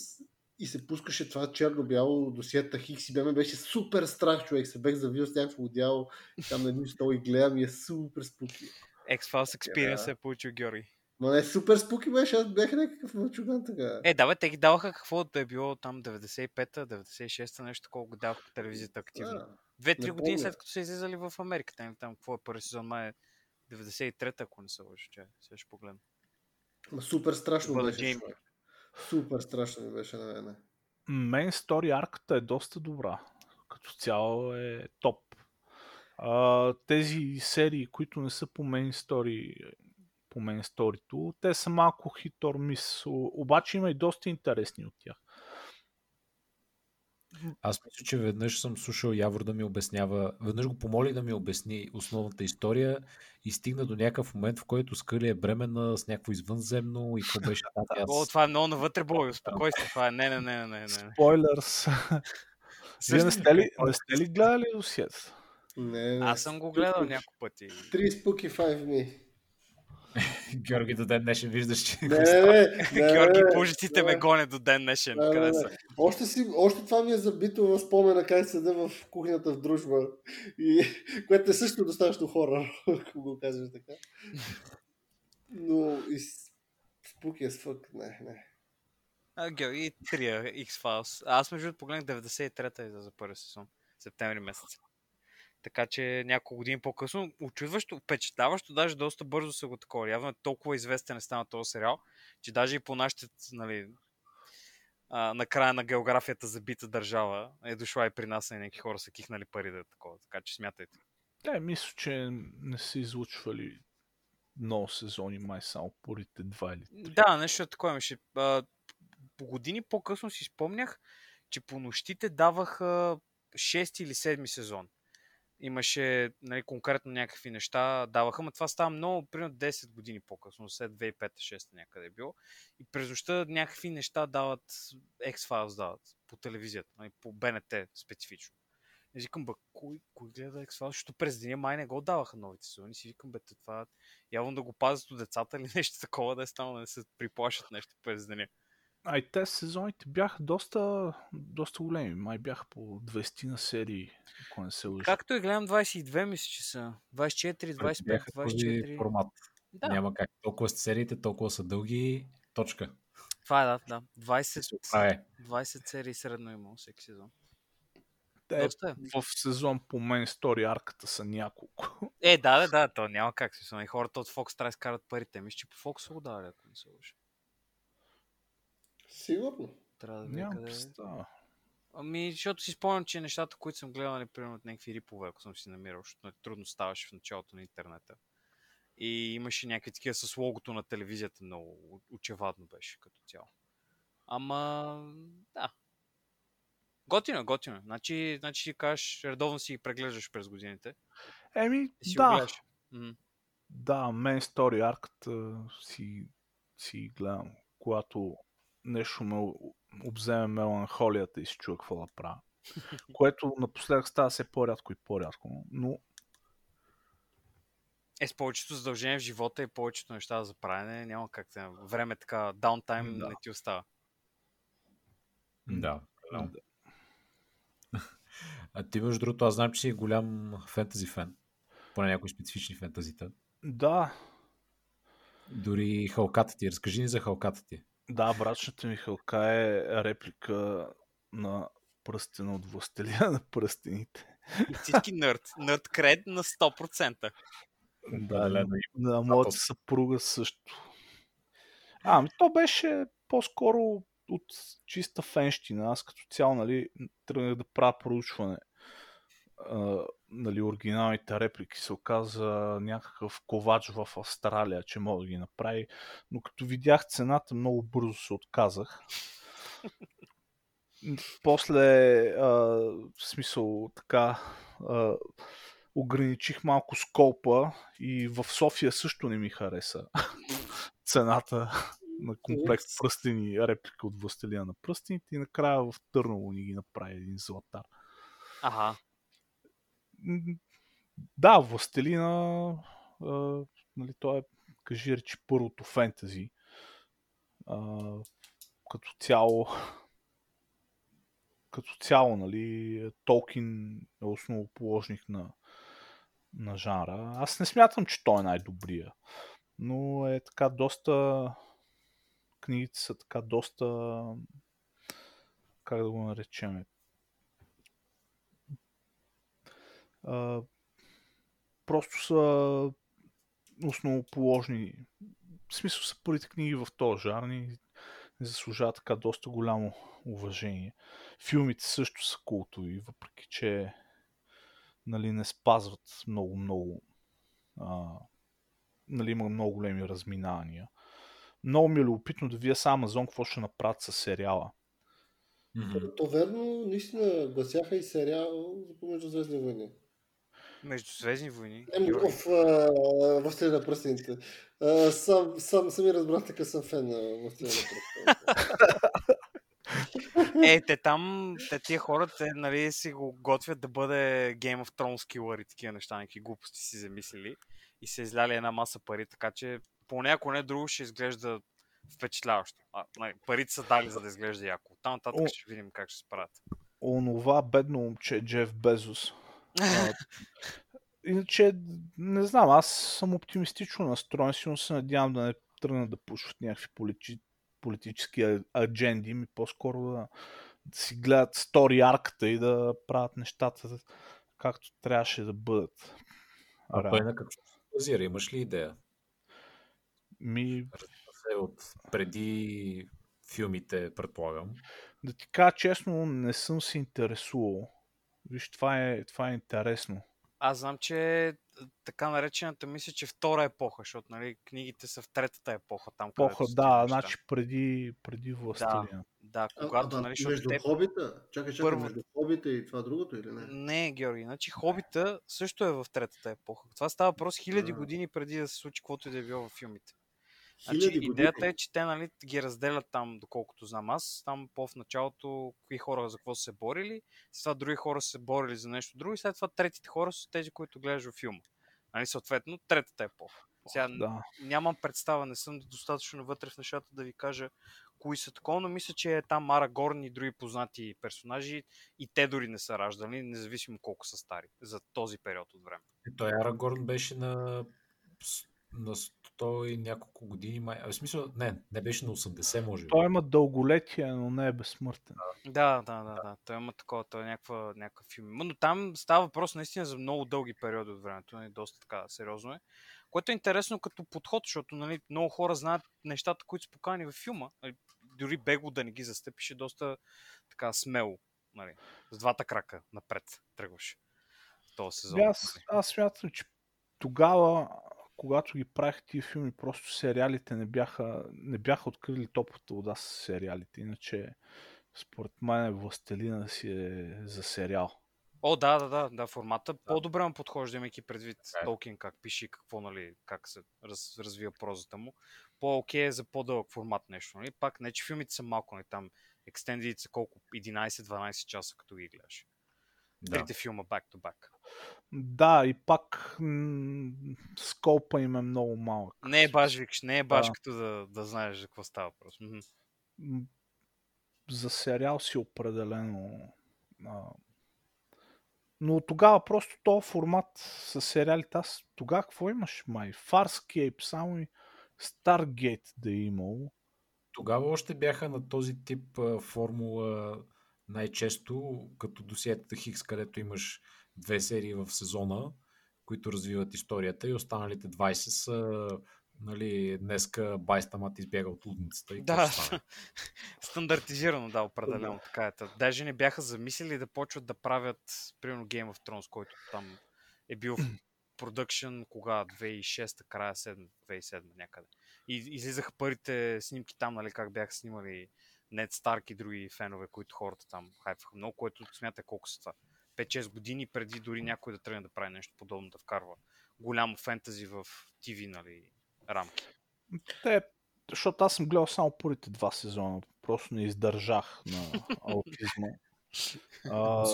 и се пускаше това черно-бяло досиета Хикс и бе беше супер страх, човек. Се бех завил с някакво одяло и там на един стол и гледам и е супер спуки. X-Files Experience Да. е получил Георги. Ма не, супер спуки беше, аз бях някакъв мълчуган така. Е, да, бе, те ги даваха какво да е било там 95-та, 96-та, нещо такова го даваха по телевизията активно. А, Две-три години след като са излизали в Америка. Там, там какво е първи сезон, май е 93-та, ако не се лъжа, че сега ще погледна. Ма супер страшно беше. Джейми. Супер страшно ми беше на мене. Main Story арката е доста добра. Като цяло е топ. А, тези серии, които не са по Main Story, по Main Story те са малко miss. О- Обаче има и доста интересни от тях. Аз мисля, че веднъж съм слушал Явор да ми обяснява, веднъж го помоли да ми обясни основната история и стигна до някакъв момент, в който Скъли е бременна с някакво извънземно и какво беше там. и О, Аз... това е много навътре, бой, успокой се, това е не, не, не, не, не. Спойлърс. Вие не сте ли, не сте ли гледали досиета? Не, не. Аз съм го гледал няколко пъти. Три спуки 5 ми. Георги до ден днешен виждаш, че... Не, не, не, Георги, пужиците ме гонят до ден днешен. Не, Къде не. са? Още, си, още това ми е забито в спомена как седа в кухнята в дружба. И, което е също достатъчно хора, ако го казваш така. Но и спуки е свък. Не, не. А, Георги, и трия X-Files. А, Аз между другото погледнах 93-та излезе за първи сезон. Септември месец. Така че няколко години по-късно, очудващо, впечатляващо, даже доста бързо се го такова. Явно е толкова известен е стана този сериал, че даже и по нашите, нали, а, на края на географията забита държава е дошла и при нас и някакви хора са кихнали пари да е такова. Така че смятайте. Те, мисля, че не са излучвали много сезони, май само порите два или три. Да, нещо такова имаше. По години по-късно си спомнях, че по нощите даваха 6 или 7 сезон. Имаше нали, конкретно някакви неща, даваха, но това става много, примерно 10 години по-късно, след 2005-2006 някъде е било. И през нощта някакви неща дават, X-Files дават по телевизията, нали, по БНТ специфично. И викам, бе, кой, кой гледа X-Files? Защото през деня май не го даваха новите сезони. Си викам, бе, това явно да го пазят от децата или нещо такова, да е станало да не се приплашат нещо през деня. А и те сезоните бяха доста, доста големи. Май бяха по 20 на серии, ако не се лъжа. Както и гледам 22, мисля, че са. 24, 25, Бяха този 24. формат. Да, Няма как. Толкова са сериите, толкова са дълги. Точка. това е, да, да. Се 20, оправя. 20 серии средно има всеки сезон. Те Доста е. в сезон по мен стори арката са няколко. Е, да, да, да, то няма как се И хората от Fox трябва да изкарат парите. Мисля, че по Fox го дали, ако не се лъжа. Сигурно. Трябва да видя Нямам къде е. представа. Ами, защото си спомням, че нещата, които съм гледал, нали, примерно от някакви рипове, ако съм си намирал, защото нали, трудно ставаше в началото на интернета. И имаше някакви такива с логото на телевизията, много очевадно беше като цяло. Ама, да. Готино, готино. Значи, значи си кажеш, редовно си ги преглеждаш през годините. Еми, да. М. да, мен стори арката си, си гледам, когато нещо ме обземе меланхолията и си чуя какво да правя. Което напоследък става все по-рядко и по-рядко. Но Е, с повечето задължения в живота и повечето неща за правене, няма как да... Време така, даунтайм Да. не ти остава. Да. да. Да. А ти, между другото, аз знам, че си голям фентази фен. Поне някои специфични фентазита. да, Дори халката ти. Разкажи ни за халката ти. Да, брачната ми хълка е реплика на пръстена от властелия на пръстените. Истински нърд. Нърд кред на 100%. Да, Определено на, моята съпруга също. А, ами то беше по-скоро от чиста фенщина. Аз като цяло, нали, тръгнах да правя проучване. А, нали, оригиналните реплики се оказа някакъв ковач в Австралия, че мога да ги направи. Но като видях цената, много бързо се отказах. После, а, в смисъл, така, а, ограничих малко скопа и в София също не ми хареса цената на комплект Упс. пръстени, реплика от Властелина на пръстените и накрая в Търново ни ги направи един златар. Ага. Да, Властелина, а, нали, той е, кажи речи, първото фентази. А, като цяло, като цяло, нали, Толкин е основоположник на, на жанра. Аз не смятам, че той е най-добрия, но е така доста... Книгите са така доста... Как да го наречем? А, просто са основоположни. В смисъл са първите книги в този жанр и заслужават така доста голямо уважение. Филмите също са култови, въпреки че нали, не спазват много-много. Нали, има много големи разминания. Много ми е любопитно да видя само Амазон какво ще направят с сериала. То верно, наистина гласяха и сериал за помежду Звездни войни. Между Звездни войни. Ем, Георги. в Властелина на пръстените. А, Сам, сам, сами разбрах така съм фен на Властелина на пръстените. Е, те там, те тия хора, те, нали, си го готвят да бъде Game of Thrones killer и такива неща, някакви глупости си замислили и се изляли една маса пари, така че поне ако не друго ще изглежда впечатляващо. А, нали, парите са дали, за да изглежда яко. Там нататък О. ще видим как ще се правят. Онова бедно момче Джеф Безос. А, Иначе, не знам, аз съм оптимистично настроен, силно се надявам да не тръгнат да пушват някакви полити... политически адженди, ми по-скоро да, да си гледат стори арката и да правят нещата както трябваше да бъдат. А той на какво се базира? Имаш ли идея? Ми, от преди филмите, предполагам. да ти кажа честно, не съм се интересувал. Виж, това е, това е интересно. Аз знам, че е, така наречената мисля, че втора епоха, защото нали, книгите са в третата епоха. Там, Поха, където са да, значи преди, преди властелина. Да, А, когато, а, нали, защото между те... хобита? Чакай, чакай, Първо- между хобита и това другото или не? Не, Георги, значи Хобита също е в третата епоха. Това става просто хиляди А. години преди да се случи каквото и да е било във филмите. Значи, идеята е, че те нали, ги разделят там, доколкото знам аз, там по в началото, кои хора за какво са се борили, след това други хора са се борили за нещо друго и след това третите хора са тези, които гледаш във филма. Нали, съответно, третата епоха. Сега Да. нямам представа, не съм достатъчно вътре в нещата да ви кажа кои са такова, но мисля, че е там Мара Горн и други познати персонажи и те дори не са раждали, независимо колко са стари за този период от време. Е, Той Арагорн беше на, на 100 и няколко години. Май... А, в смисъл, не, не беше на 80, може би. Той има дълголетие, но не е безсмъртен. Да, да, да, да. Той има такова, той е някаква, някакъв филм. Но там става въпрос наистина за много дълги периоди от времето, нали, доста така сериозно е. Което е интересно като подход, защото нали, много хора знаят нещата, които са покани във филма. Нали, дори бегло да не ги застъпиш е доста така смело. Нали, с двата крака напред тръгваше в този сезон. Аз, аз смятам, че тогава, когато ги правих тия филми, просто сериалите не бяха, не бяха открили топлата вода с сериалите. Иначе, според мен, Властелина си е за сериал. О, да, да, да, да, формата по-добре му подхожда, имайки предвид Така е. Толкин как пише и какво, нали, как се раз, развива прозата му. По-окей е за по-дълъг формат нещо, нали? Пак не, че филмите са малко, нали, там екстендите са колко? 11-12 часа, като ги гледаш. Да. Трите филма back-to-back. Да, и пак м- скопа им е много малък. Не е баш, викаш, не е баш Да. като да, да знаеш за какво става просто. За сериал си определено. А... Но тогава просто този формат с сериалите, аз тогава какво имаш май? Farscape, само и Stargate да е имало. Тогава още бяха на този тип а, формула най-често, като досиетата Хикс, където имаш две серии в сезона, които развиват историята и останалите 20 са нали, днеска байста мат избяга от лудницата. И Да, стандартизирано, да, определено. Така е. Даже не бяха замислили да почват да правят, примерно, Game of Thrones, който там е бил в продъкшн, кога? 2006, края 7, 2007 някъде. И излизаха първите снимки там, нали, как бяха снимали Нед Старк и други фенове, които хората там хайпваха много, което смята колко са това. 5-6 години преди дори някой да тръгне да прави нещо подобно, да вкарва голямо фентази в TV, нали, рамки. Те, защото аз съм гледал само първите два сезона. Просто не издържах на аутизма. А,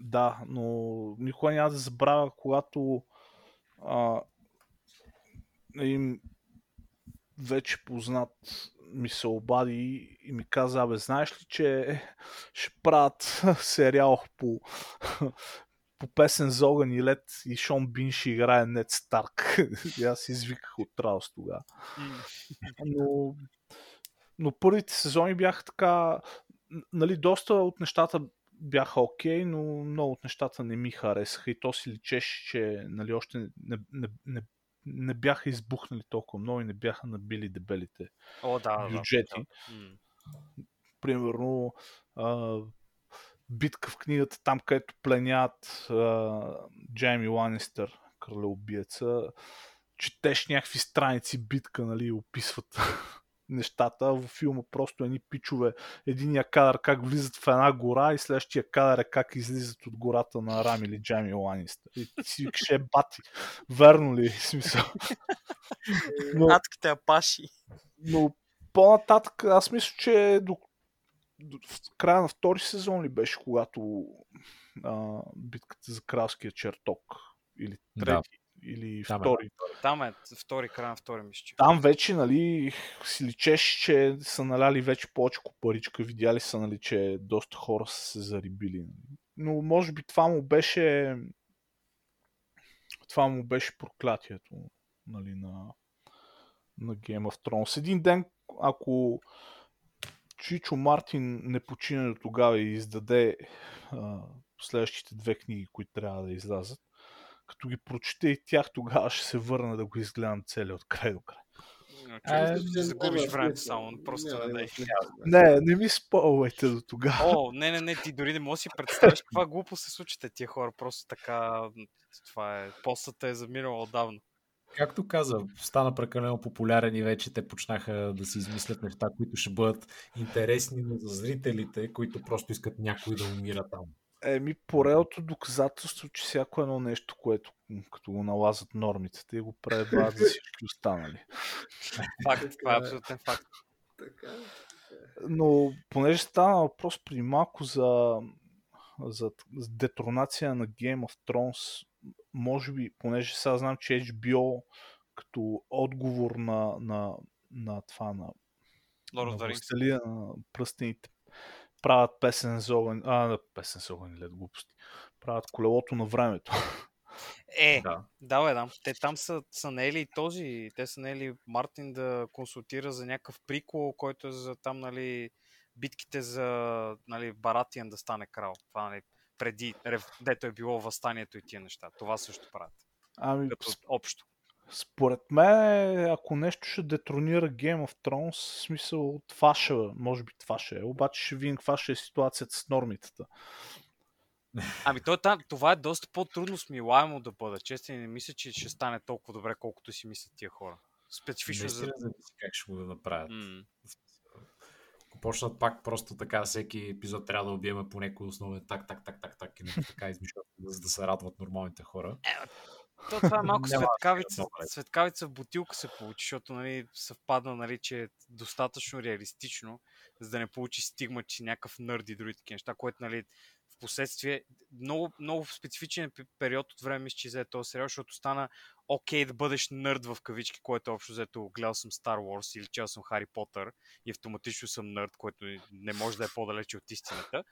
да, но никога няма да забравя, когато а, им вече познат ми се обади и ми каза, абе, знаеш ли, че ще правят сериал по, по песен за огън и лед и Шон Бин ще играе Нед Старк. и аз извиках от радост тогава. Но, но първите сезони бяха така, нали, доста от нещата бяха окей, но много от нещата не ми харесаха и то си личеше, че нали, още не, не, не, не бяха избухнали толкова много и не бяха набили дебелите О, да, да, да. бюджети. М. Примерно а, битка в книгата, там където пленят а, Джейми Ланистър, кралеубиеца, четеш някакви страници битка, нали, описват нещата. В филма просто едни пичове, единия кадър как влизат в една гора и следващия кадър е как излизат от гората на Рам или Джейми Ланистър. И ти си викаш, е, бати, верно ли? е? Смисъл. Но, Адските апаши. но по-нататък, аз мисля, че до, до, в края на втори сезон ли беше, когато а, битката за кралския чертог или Да. Или Там е. втори. Там е втори, край на втори мисля. Там вече, нали, си личеше, че са наляли вече повече паричка, видяли са, нали, че доста хора са се зарибили. нали. Но може би това му беше това му беше проклятието, нали, на, на Game of Thrones. Един ден, ако Чичо Мартин не почине до тогава и издаде а, следващите две книги, които трябва да излязат, като ги прочете и тях, тогава ще се върна да го изгледам целия от край до край. Е, Чакай, да загубиш времето само, просто не да дай. Не, не ми спълвайте до тогава. О, не, не, не, ти дори не можеш да си представиш каква глупо се случите тия хора. Просто така, това е, постата е заминала отдавна. Както каза, стана прекалено популярен и вече те почнаха да си измислят неща, които ще бъдат интересни за зрителите, които просто искат някой да умира там. Еми, поредното доказателство, че всяко едно нещо, което като го налазат нормите, те го пребават за всички останали. Факт, това е абсолютен факт. Така е. Но понеже стана въпрос преди малко за, за, за детронация на Game of Thrones, може би, понеже сега знам, че HBO като отговор на, на, на това, на, Lord of на the Rings. Властелина на пръстените, правят песен за огън, а, песен за огън, лед глупости. Правят колелото на времето. Е, Да. да, бе. Те там са, са наели и този, те са наели Мартин да консултира за някакъв прикол, който е за там, нали, битките за, нали, Баратиен да стане крал. Това, нали, преди, дето е било възстанието и тия неща. Това също правят. Ами, Като общо. Според мен, ако нещо ще детронира Game of Thrones, в смисъл това ще, може би това ще е, обаче ще видим каква ще е ситуацията с нормитата. Ами то, там, това е доста по-трудно смилаемо да бъда честен и не мисля, че ще стане толкова добре, колкото си мислят тия хора. Специфично за... Наистина зависи как ще го направят. М. Ако почнат пак просто така, всеки епизод трябва да убиеме по някой основен так, так, так, так, так и нещо така измишлят, за да се радват нормалните хора. То това е малко светкавица, светкавица в бутилка се получи, защото нали, съвпадна, нали, че е достатъчно реалистично, за да не получи стигма, че някакъв нърд и други такива неща, което нали, в последствие много, много специфичен пе- период от време мисля, че взе този сериал, защото стана окей да бъдеш нърд в кавички, което общо взето гледал съм Star Wars или чел съм Хари Потър и автоматично съм нърд, което не може да е по-далече от истината.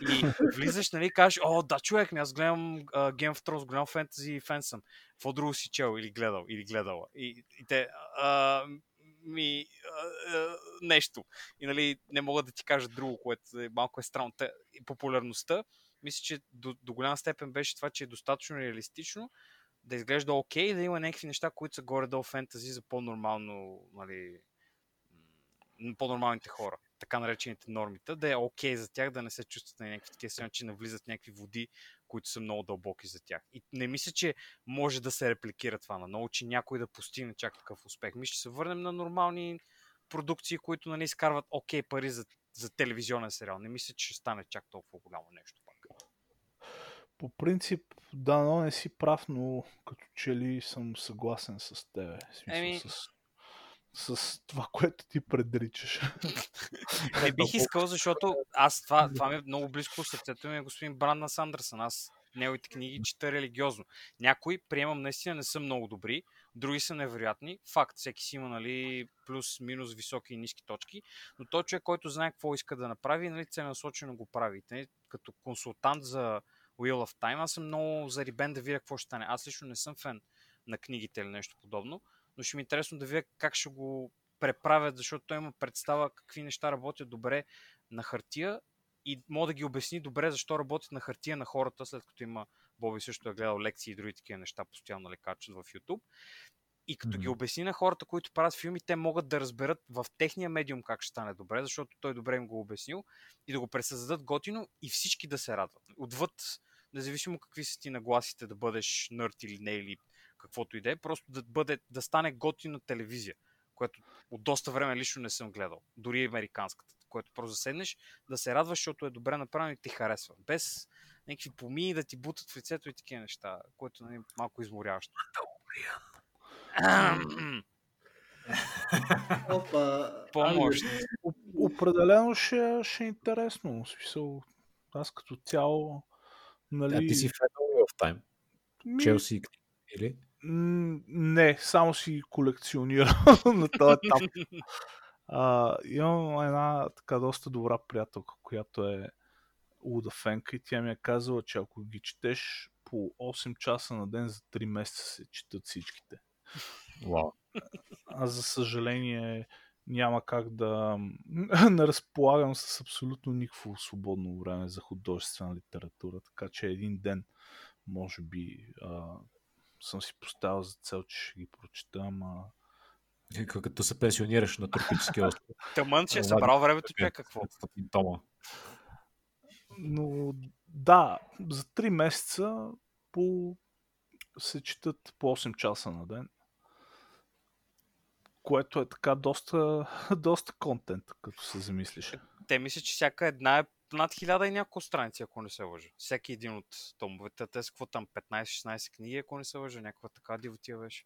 И влизаш, нали, и кажеш, о, да, човек, аз гледам uh, Game of Thrones, голям фентази фен съм. Какво друго си чел или гледал, или гледала? И, и те, а, ми, а, а, нещо. И нали, не могат да ти кажат друго, което е, малко е странно. Та, популярността, мисля, че до, до голяма степен беше това, че е достатъчно реалистично, да изглежда окей, да има някакви неща, които са горе-долу фентази за по-нормално, нали, по-нормалните хора, така наречените нормите, да е окей за тях, да не се чувстват на някакви такива че навлизат някакви води, които са много дълбоки за тях. И не мисля, че може да се репликира това на много, че някой да постигне чак такъв успех. Мисля, че се върнем на нормални продукции, които нали, изкарват окей пари за, за телевизионен сериал. Не мисля, че ще стане чак толкова голямо нещо пак. По принцип, да, но не си прав, но като че ли съм съгласен с тебе. Смисъл, Еми- с, с това, което ти предричаш. Не бих искал, защото аз това, това ми е много близко до сърцето ми е господин Брандън Сандърсън. Аз неговите книги чета религиозно. Някои приемам наистина не са много добри, други са невероятни. Факт, всеки си има нали, плюс, минус, високи и ниски точки, но той човек, който знае какво иска да направи, нали, целенасочено го прави. Нали, като консултант за Wheel of Time, аз съм много зарибен да видя какво ще стане. Аз лично не съм фен на книгите или нещо подобно, но ще ми е интересно да видя как ще го преправят, защото той има представа какви неща работят добре на хартия и мога да ги обясни добре защо работят на хартия на хората, след като има Боби също е гледал лекции и други такива неща, постоянно ли качват в YouTube. И като ги Мгм. обясни на хората, които правят филми, те могат да разберат в техния медиум как ще стане добре, защото той добре им го обяснил и да го пресъздадат готино и всички да се радват. Отвъд, независимо какви са ти нагласите да бъдеш нърд или не, или каквото и да е, просто да, бъде, да стане готино телевизия, което от доста време лично не съм гледал. Дори американската, което просто да седнеш, да се радваш, защото е добре направено и ти харесва. Без някакви помии да ти бутат в лицето и такива неща, което е малко изморяващо. Опа. Помощ. О- Определено ще, ще е интересно. В смисъл, аз като цяло, нали... А ти си фен Time? ми, Челси или? Не, само си колекционирам на този етап. А, имам една така доста добра приятелка, която е луда фенка и тя ми е казала, че ако ги четеш по 8 часа на ден за 3 месеца се четат всичките. Вау. Аз за съжаление няма как да не разполагам с абсолютно никакво свободно време за художествена литература, така че един ден може би съм си поставил за цел, че ще ги прочета, ама Като се пенсионираш на тропически остров. Тъмън, че е събрал времето човек какво. 500 тома. Но да, за 3 месеца по... се четат по 8 часа на ден. Което е така доста, доста контент, като се замислиш. Те мисля, че всяка една е над хиляда и няколко страници, ако не се лъжа. Всеки един от томовете. Те са какво там, 15-16 книги, ако не се лъжа, някаква така дивотия беше.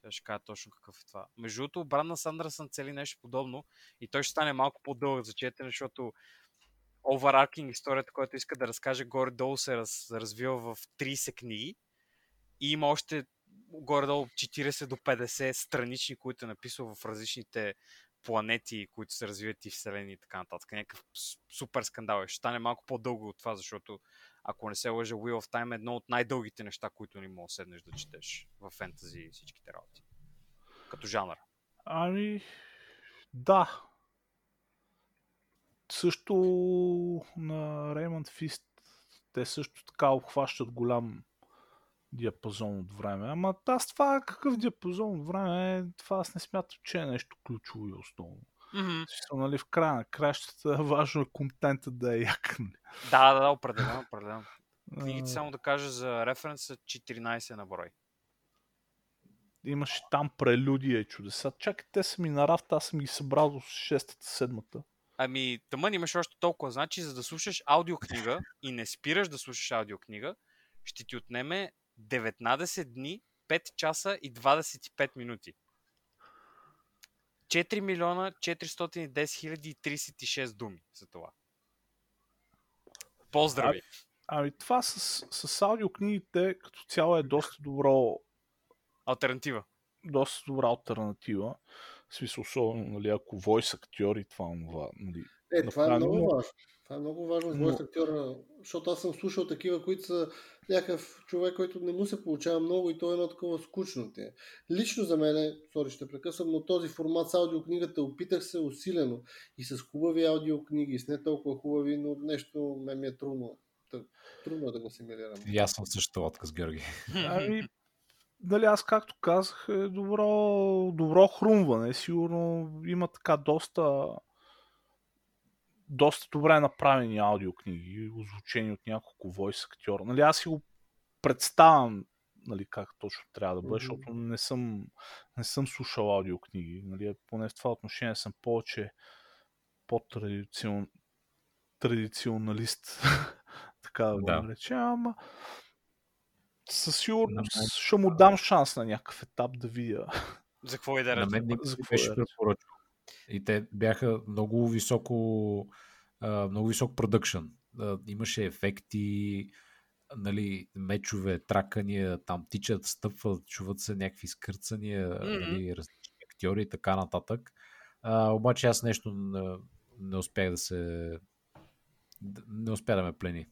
Сега ще кажа точно какъв е това. Между другото, Бран на Сандърсън цели нещо подобно и той ще стане малко по-дълъг за четене, защото overarching историята, която иска да разкаже горе-долу се раз, развива в 30 книги и има още горе-долу 40 до 50 странични, които е написал в различните планети, които се развиват и вселени и така нататък. Някакъв супер скандал. е. Ще стане малко по-дълго от това, защото ако не се лъжа, Wheel of Time е едно от най-дългите неща, които не мога седнеш да четеш в фентази и всичките работи. Като жанър. Ами, да. Също на Raymond Fist те също така обхващат голям диапазон от време. Ама аз това какъв диапазон от време, това аз не смятам, че е нещо ключово и основно. Мгм. Смисъл, нали, в края на кращата важно е контента да е як. нали. Да, да, да, определено, определено. Книгите, само да кажа за референс, са 14 на брой. Имаше там прелюдия и чудеса. Чакай, те са ми на рафта, аз съм ги събрал до 6-та, 7-та. Ами, тъмън имаш още толкова. Значи, за да слушаш аудиокнига и не спираш да слушаш аудиокнига, ще ти отнеме 19 дни, 5 часа и 25 минути. 4 милиона 410 хиляди и 36 думи за това. Поздрави! Ами това с, с аудиокнигите като цяло е доста добро Альтернатива. доста добра альтернатива. В смисъл, особено, нали, ако войс актьор и това, това нали. Е, това е много важно. Това е много важно с Но- voice актьора, защото аз съм слушал такива, които са някакъв човек, който не му се получава много и то е едно такова скучно те. Лично за мен, сори ще прекъсвам, но този формат с аудиокнигата опитах се усилено и с хубави аудиокниги, и с не толкова хубави, но нещо ме ми е трудно. Трудно е да го асимилирам. И аз съм същата лодка с Георги. Ами, дали аз както казах, е добро, добро хрумване. Сигурно има така доста доста добре направени аудиокниги, озвучени от няколко войс актьора. Нали, аз си го представям нали, как точно трябва да бъде, защото не съм, не съм слушал аудиокниги. Нали, поне в това отношение съм повече по-традицион, традиционалист, така да го Да. наречем, ама със сигурност мен- ще му дам шанс на някакъв етап да видя. За какво и да речем. За какво беше препоръчал. И те бяха много високо, много висок продъкшн. Имаше ефекти, нали, мечове, тракания, там тичат, стъпват, чуват се някакви скърцания, Мгм. нали, различни актьори и така нататък. А, обаче аз нещо не, не успях да се... Не успя да ме плени.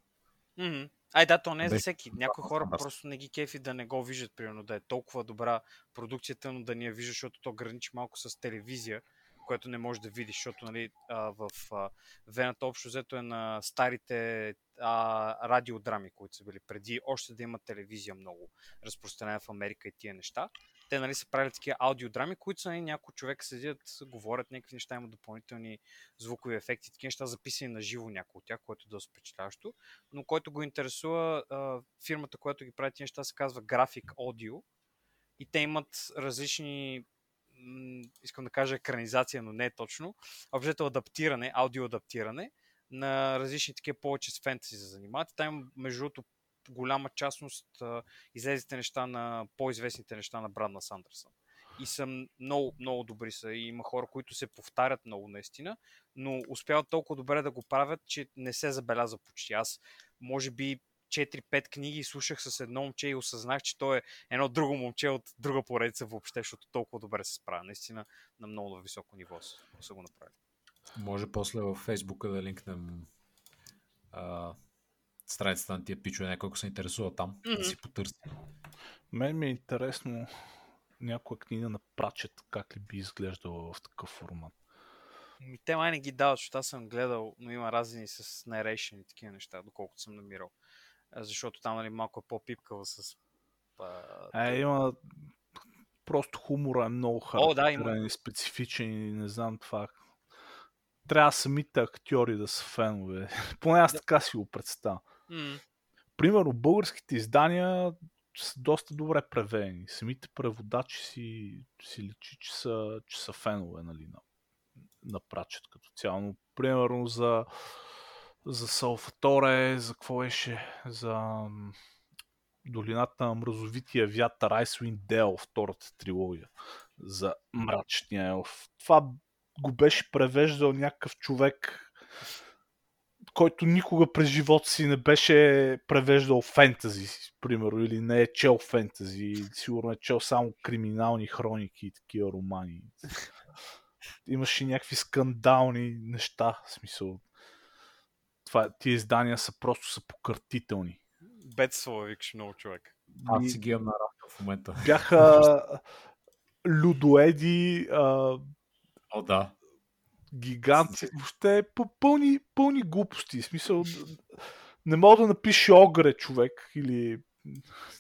Мгм. Ай да, то не е за всеки. Някои хора просто не ги кефи да не го виждат, примерно да е толкова добра продукцията, но да ни я вижда, защото то граничи малко с телевизия, което не можеш да видиш, защото нали, а, в а, вената общо взето е на старите а, радиодрами, които са били преди, още да има телевизия много разпространена в Америка и тия неща. Те нали, са правили такива аудиодрами, които са нали, някои човек седят, говорят някакви неща, има допълнителни звукови ефекти, такива неща записани на живо някои от тях, което е доста впечатляващо но който го интересува, а, фирмата, която ги прави тези неща, се казва Graphic Audio и те имат различни искам да кажа екранизация, но не е точно, обжето адаптиране, аудио адаптиране на различни такива повече с фентези се занимават. Там, между другото, голяма частност излезете неща на по-известните неща на Брадна Сандърсън. И са много, много добри са. И има хора, които се повтарят много наистина, но успяват толкова добре да го правят, че не се забеляза почти. Аз, може би, 4-5 книги слушах с едно момче и осъзнах, че то е едно друго момче от друга поредица въобще, защото толкова добре се справя. Наистина на много високо ниво са, го направили. Може после във Фейсбука да линкнем а, страницата на тия пичове, някой се интересува там, да си потърси. Мен ми е интересно някоя книга на Прачет, как ли би изглеждала в такъв формат. Ми, те май не ги дават, защото аз съм гледал, но има разни с narration и такива неща, доколкото съм намирал. Защото там нали, малко е по-пипкава с... А, Е, има просто хумора е много О, да, има. характерен и специфичен и не знам това. Трябва самите актьори да са фенове. Поне аз така си го представя. Примерно, българските издания са доста добре преведени. Самите преводачи си, си личи, че са, че са фенове нали, на, на прачет като цяло. Но, примерно за, за Салфаторе, за какво беше? За Долината на мразовития вятър, Icewind Dale, втората трилогия за мрачния елф. Това го беше превеждал някакъв човек, който никога през живота си не беше превеждал фентази, примерно, или не е чел фентази, сигурно е чел само криминални хроники и такива романи. Имаше някакви скандални неща, в смисъл. Това, тия издания са просто са покъртителни. Бедствува, викаш много човек. Аз си ги имам на рафта в момента. Бяха людоеди, а, О, да. гиганти, въобще пъ- пълни, пълни глупости. В смисъл, не мога да напише огре човек или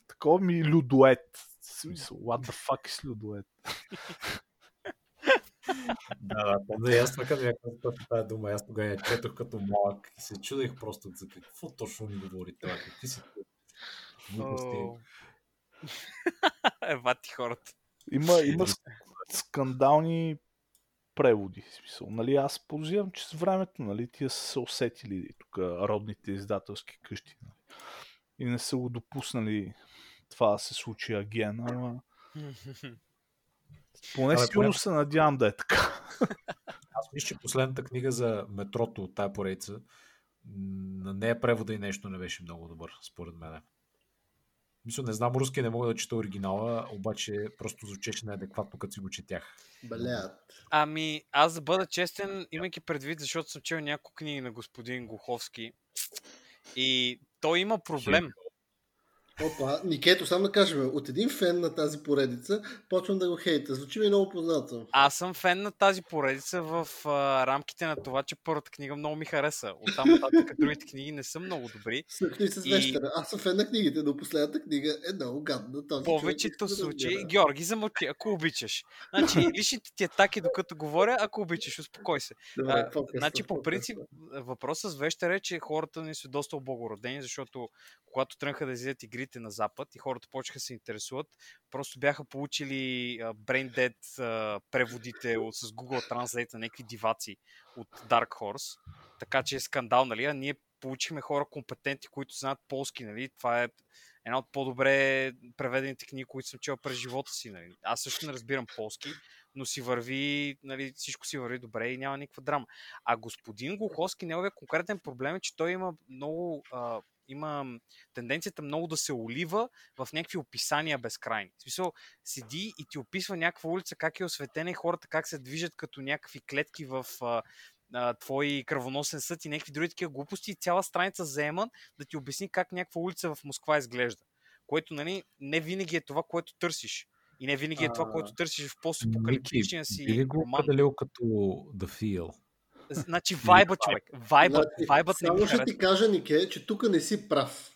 Такова ми е людоед. В смисъл, what the fuck is людоед? Да, да, помня и аз това като някакъв път тази дума, аз тогава я четох като малък и се чудех просто за какво точно ми говори това, какви глупости. О. Ева ти хората. Има, има ск- скандални преводи. В Смисъл, нали, аз подозирам, че с времето нали, тия са се усетили тук родните издателски къщи. Нали, и не са го допуснали това да се случи аген, ама поне сигурно поне- се надявам да е така. Аз мисля, че последната книга за метрото от тая поредица, на нея превода и нещо не беше много добър, според мен. Мисля, не знам руски, не мога да чета оригинала, обаче просто звучеше неадекватно, като си го четях. Блядь. Ами, аз да бъда честен, имайки предвид, защото съм чел няколко книги на господин Гуховски и той има проблем. Опа, Никето, само да кажем, от един фен на тази поредица, почвам да го хейта. Звучи ми много познато. Аз съм фен на тази поредица в а, рамките на това, че първата книга много ми хареса. Оттам нататък другите книги не са много добри. Съкни с И-. Аз съм фен на книгите, но последната книга е много гадна. Този повечето да случаи. Георги, замълчи, ако обичаш. Значи, личните ти атаки, докато говоря, ако обичаш, успокой се. Добре, А, значи, по принцип, въпросът с вещера е, че хората ни са доста облагородени, защото когато тръгнаха да излизат игрите на Запад и хората почнаха да се интересуват, просто бяха получили а, преводите с Google Translate на някакви диваци от Dark Horse. Така че е скандал, нали? А ние получихме хора компетентни, които знаят полски, нали? Това е една от по-добре преведените книги, които съм чел през живота си. Нали? Аз също не разбирам полски, но си върви, нали, всичко си върви добре и няма никаква драма. А господин Глуховски, неговия конкретен проблем е, че той има много, а, има тенденцията много да се олива в някакви описания безкрайни. В смисъл, седи и ти описва някаква улица, как е осветена и хората как се движат като някакви клетки в а, а, твой кръвоносен съд и някакви други такива глупости и цяла страница заема да ти обясни как някаква улица в Москва изглежда. Което, нали, не винаги е това, което търсиш. И не винаги е това, което търсиш в би си ли го определил като The Feel? Значи вайба, човек. Вайбът, Значи, вайбът не ми Само ще ти кажа, Нике, че тук не си прав.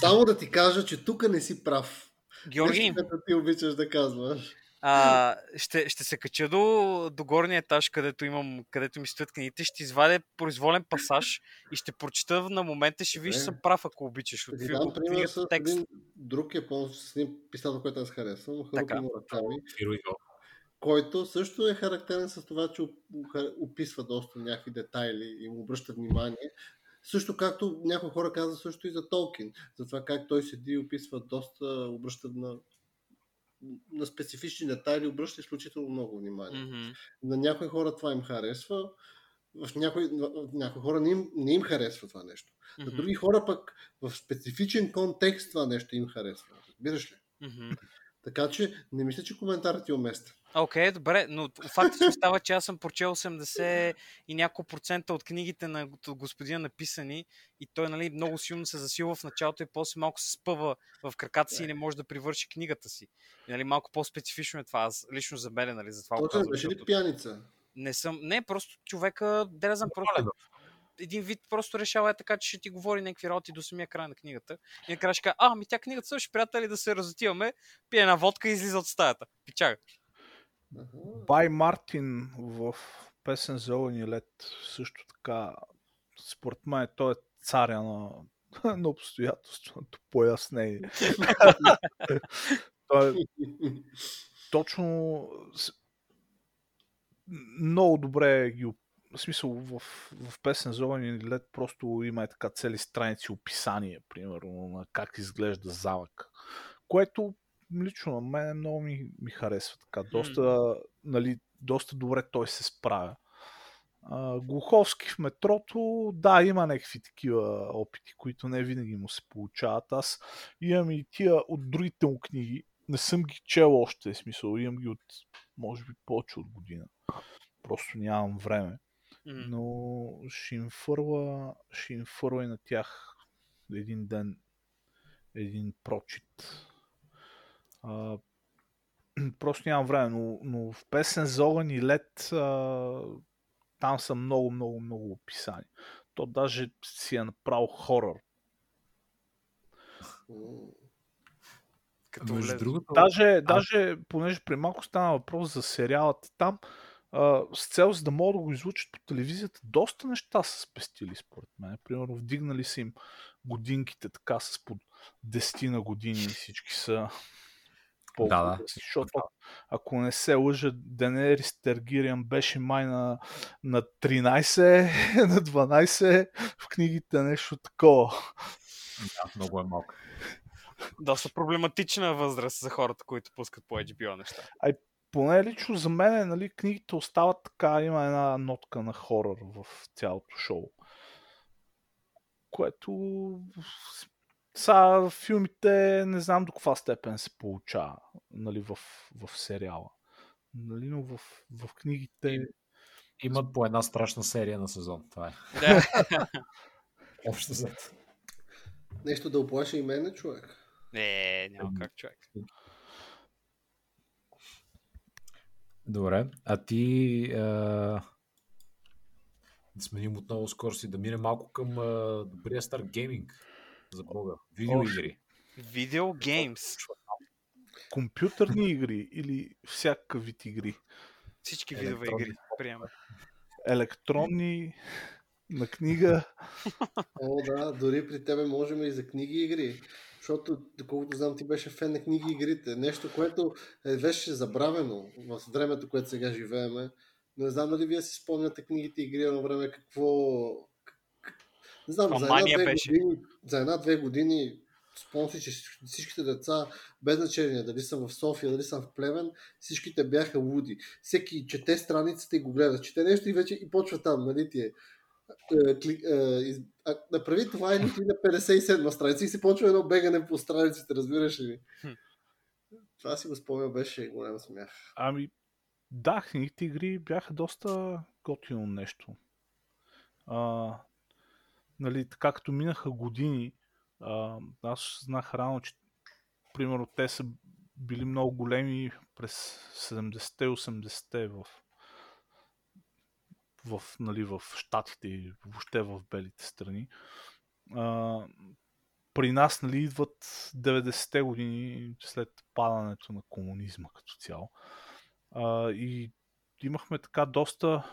Само да ти кажа, че тук не си прав. Георги, Нещо, ти обичаш да казваш. а, ще, ще се кача до, до горния етаж, където, имам, където ми стоят книгите, ще извадя произволен пасаж и ще прочета на момента, ще видиш, че съм прав, ако обичаш. От, фил- дам от пример с текст. един друг японски писател, който аз харесвам. Харуки Мураками. Който също е характерен с това, че оп- описва доста някакви детайли и му обръща внимание. Също както някои хора казват също и за Толкин, за това как той седи и описва доста, обръща на, на специфични детайли, обръща изключително много внимание. Мгм. На някои хора това им харесва, в някои, в някои хора не им, не им харесва това нещо. На Мгм. други хора пък в специфичен контекст това нещо им харесва. Разбираш ли? Мгм. Така че не мисля, че коментарът ти е Окей, добре, но фактът остава, че аз съм прочел 80 и няколко процента от книгите на господина написани и той нали, много силно се засилва в началото и после малко се спъва в краката си и не може да привърши книгата си. И, нали, малко по-специфично е това. Аз лично за мен, нали, за това Точно, казвам, беше ли пияница? не съм... Не, просто човека, да не знам, просто Нормален, един вид просто решава е така, че ще ти говори някакви работи до самия край на книгата. И накрая ще кажа, а, ми тя книгата също, приятели, да се разотиваме, пие една водка и излиза от стаята. Пичага. Бай Мартин в песен и лед също така, според мен той е царя на, на обстоятелството, пояснение. той е точно много добре ги в смисъл в, в песен Огън и лед просто има е така цели страници описание, примерно, на как изглежда залък. Което лично на мен много ми, ми харесва така. Доста, нали, доста добре той се справя. А, Глуховски в метрото, да, има някакви такива опити, които не винаги му се получават. Аз имам и тия от другите му книги. Не съм ги чел още, в смисъл. Имам ги от, може би, повече от година. Просто нямам време. Но ще им фърла, ще им фърла и на тях един ден един прочит. А, просто нямам време, но, но в песен за огън и лед а, там са много, много, много описани. То даже си е направил хорър. Като Между другото, Даже, даже, понеже при малко стана въпрос за сериалата там, а, с цел за да могат да го излучат по телевизията, доста неща са спестили според мен. Примерно вдигнали са им годинките така с по 10 на години и всички са по Да, да. Защото ако не се лъжа, Денерис Тергириан беше май на, на 13, на 12, в книгите нещо такова. да, много е малко. Доста проблематична възраст за хората, които пускат по HBO неща. поне лично за мен, нали, книгите остават така, има една нотка на хорър в цялото шоу. Което са филмите не знам до каква степен се получава нали, в, в сериала. Нали, но в, в книгите... Имат по една страшна серия на сезон. Това е. Да. Общо взето. Нещо да оплаши и мене, човек. Не, няма как човек. Добре. А ти а... да сменим отново скоро си, да мине малко към а, добрия стар гейминг за Бога. Видеоигри. Видео геймс. Компютърни игри или всякакъв вид игри. Всички видове игри. Приема. Електронни, на книга. О, да, дори при тебе можем и за книги и игри. Защото, доколкото знам, ти беше фен на книги и игрите. Нещо, което е, беше забравено в времето, което сега живееме. Не знам дали вие си спомняте книгите и игри едно време какво... Не знам, Каква за една-две беше. години, за една-две години спомням си, че всичките деца, без значение дали съм в София, дали съм в Плевен, всичките бяха луди. Всеки чете страницата и го гледа. Чете нещо и вече и почва там, нали ти е. Е, кли- е, направи това и ти на 57 страница и си почва едно бегане по страниците, разбираш ли? Това си го спомня, беше голям смях. Ами, да, книгите игри бяха доста готино нещо. А, нали, така като минаха години, а, аз знах рано, че примерно те са били много големи през 70-те и 80-те в, в, нали, в Штатите и въобще в белите страни. А, при нас нали, идват 90-те години след падането на комунизма като цяло. А, и имахме така доста